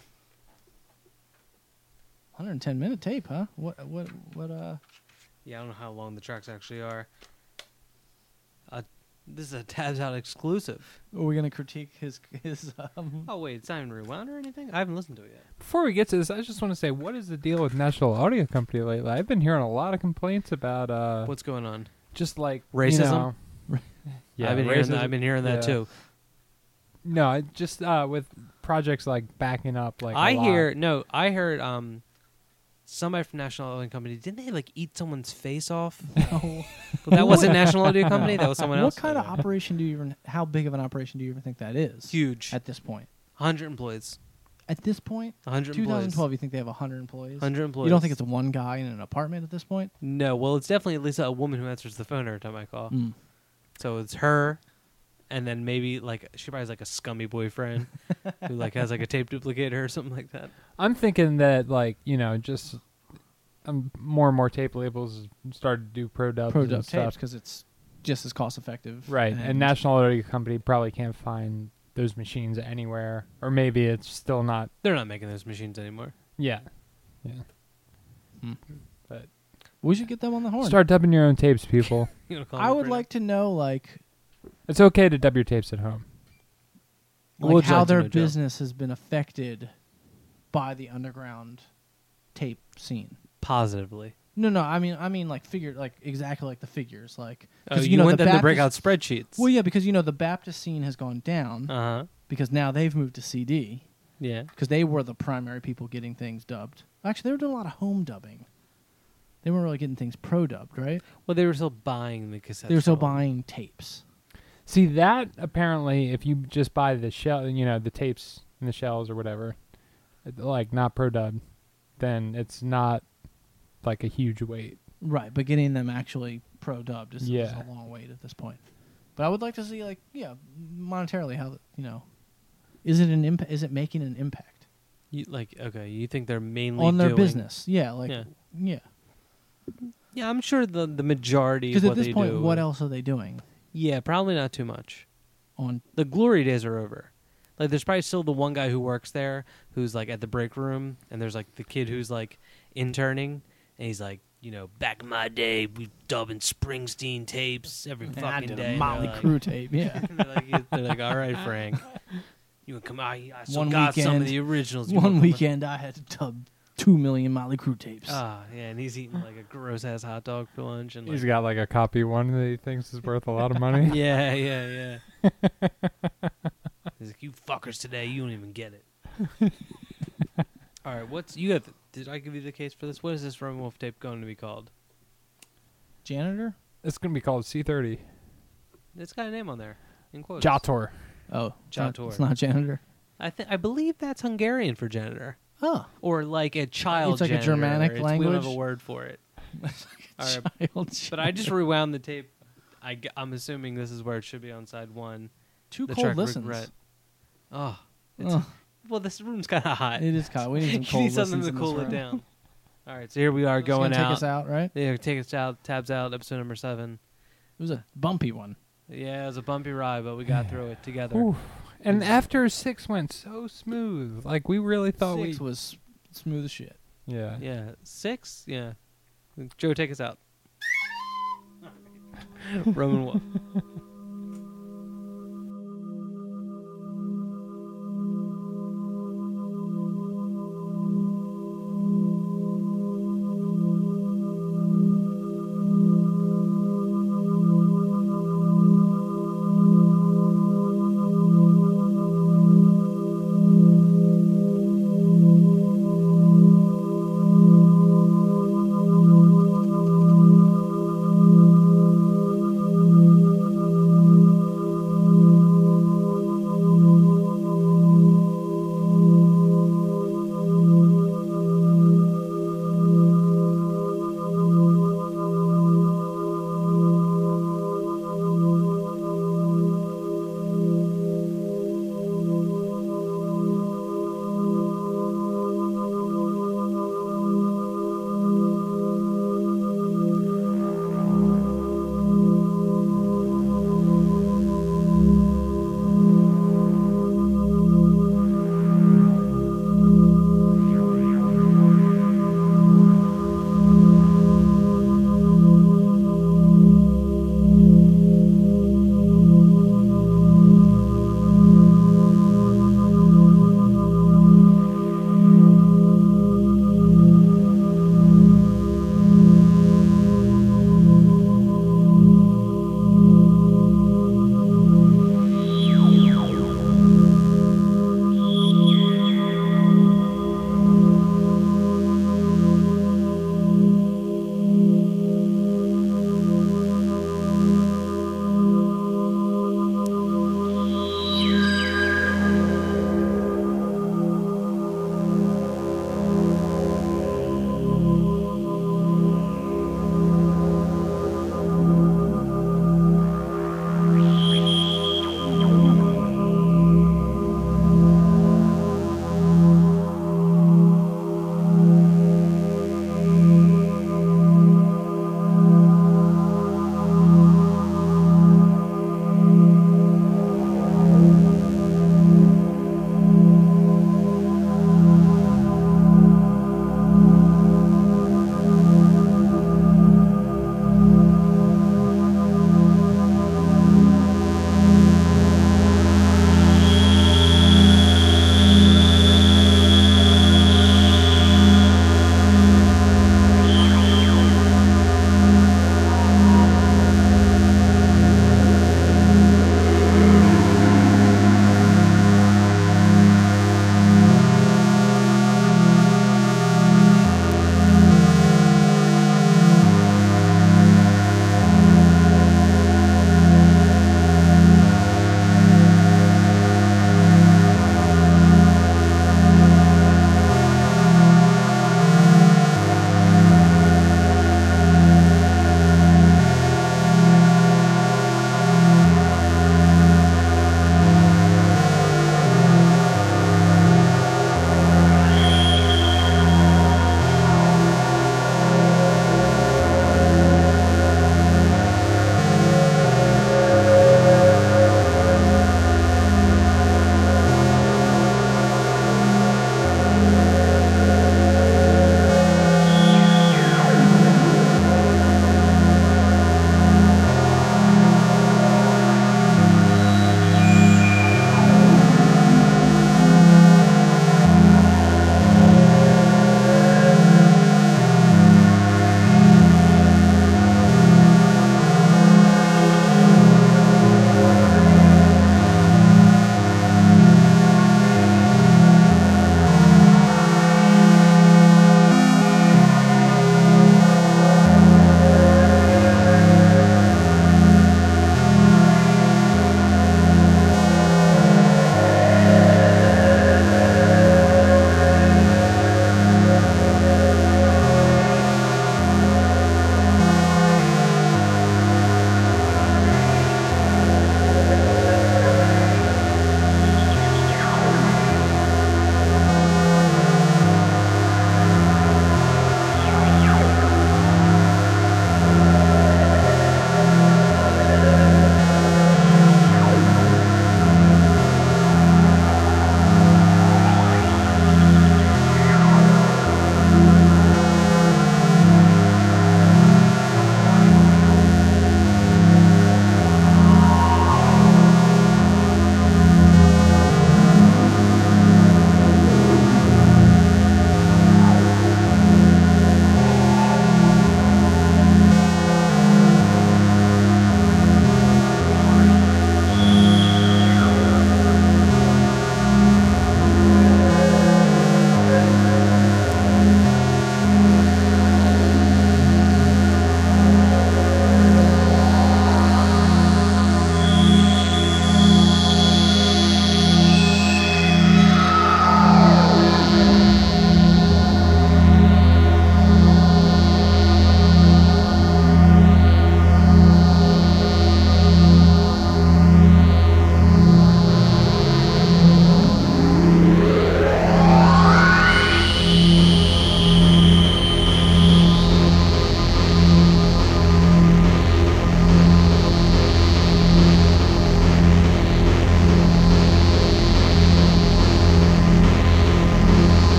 110 minute tape, huh? What? What? What? Uh. Yeah, I don't know how long the tracks actually are. This is a Tabs Out exclusive. Are we gonna critique his his? Um, Oh wait, it's not even rewound or anything. I haven't listened to it yet. Before we get to this, I just want to say, what is the deal with National Audio Company lately? I've been hearing a lot of complaints about uh, What's going on? just like Racism? You know, [LAUGHS] yeah, I've been hearing that. racism. I've been hearing that Yeah. too. No, just uh, with projects like backing up. Like I a lot. hear no. I heard um, somebody from National Audio Company didn't they like eat someone's face off? [LAUGHS] no. Well, that wasn't National Audio Company. That was [LAUGHS] someone else. What kind of operation do you even? How big of an operation do you even think that is? Huge. At this point. Hundred employees. At this point, 100 2012, you think they have 100 employees? 100 employees. You don't think it's one guy in an apartment at this point? No, well, it's definitely at least a woman who answers the phone every time I call. Mm. So it's her, and then maybe like she probably has like a scummy boyfriend [LAUGHS] who like has like a tape duplicator or something like that. I'm thinking that like you know just um, more and more tape labels started to do pro dubs Pro and dub stuff. tapes because it's just as cost effective. Right, and, National Audio Company probably can't find those machines anywhere, or maybe it's still not. They're not making those machines anymore. Yeah, yeah. Hmm. But we should get them on the horn. start dubbing your own tapes, people. [LAUGHS] You wanna call I them would right like to know like it's okay to dub your tapes at home. like We'll how judge their them, Joe. business has been affected by the underground tape scene. positively. No, no, I mean, I mean, like figure, like exactly like the figures, like Oh, 'cause, you, know want the them to break out Baptist- spreadsheets. Well, yeah, because you know the Baptist scene has gone down Uh huh. because now they've moved to CD Yeah. because they were the primary people getting things dubbed. Actually, they were doing a lot of home dubbing. They weren't really getting things pro dubbed, right? Well, they were still buying the cassette. they were still film. buying tapes. See that apparently, if you just buy the shell, you know, the tapes and the shells or whatever, like not pro dub, then it's not like a huge weight. Right, but getting them actually pro dubbed is, is a long wait at this point. But I would like to see, like, yeah, monetarily, how you know, is it an imp- Is it making an impact You, like okay, you think they're mainly on their doing- business? Yeah, like, Yeah. yeah. Yeah, I'm sure the the majority. Because at what this they point, do what is- else are they doing Yeah, probably not too much. on? the glory days are over. Like there's probably still the one guy who works there who's like at the break room and there's like the kid who's like interning, and he's like, you know, back in my day, we dubbing Springsteen tapes every And I fucking did day. a like- Crue tape. [LAUGHS] Yeah. they're, like, they're like, all right, [LAUGHS] Frank, you wanna come out? I still One got some of weekend- the originals. You One weekend, I had to dub two million Motley Crue tapes. Ah, yeah, and he's eating like a gross ass hot dog for lunch, and he's got like a copy one that he thinks is worth a lot of money. [LAUGHS] yeah, yeah, yeah. [LAUGHS] he's like, you fuckers today, you don't even get it. all right, what's you got? Did I give you the case for this? What is this Roman Wolf tape going to be called? Janitor? It's gonna be called C30 It's got a name on there in quotes. Jator. Oh, it's not, Jator. it's not janitor. I think I believe that's Hungarian for janitor, Oh, or like a child. It's like a. Germanic It's- We don't have a word for it. [LAUGHS] All right, child. but I just rewound the tape. I, am assuming this is where it should be on side one. two the cold track listens. regret. Oh, it's, Ugh, well, this room's kind of hot. it is cold. We need some [LAUGHS] you cold need something listens to in this cool it room. down. [LAUGHS] All right, so here we are It's gonna going take out. us out, right? Yeah, take us out. Tabs out. Episode number seven. It was a bumpy one. Yeah, it was a bumpy ride, but we got through it together. Oof. And after six went so smooth. Like we really thought Six we. was smooth as shit. Yeah. Yeah, six. Yeah, Joe, take us out. [LAUGHS] Roman Wolf. [LAUGHS]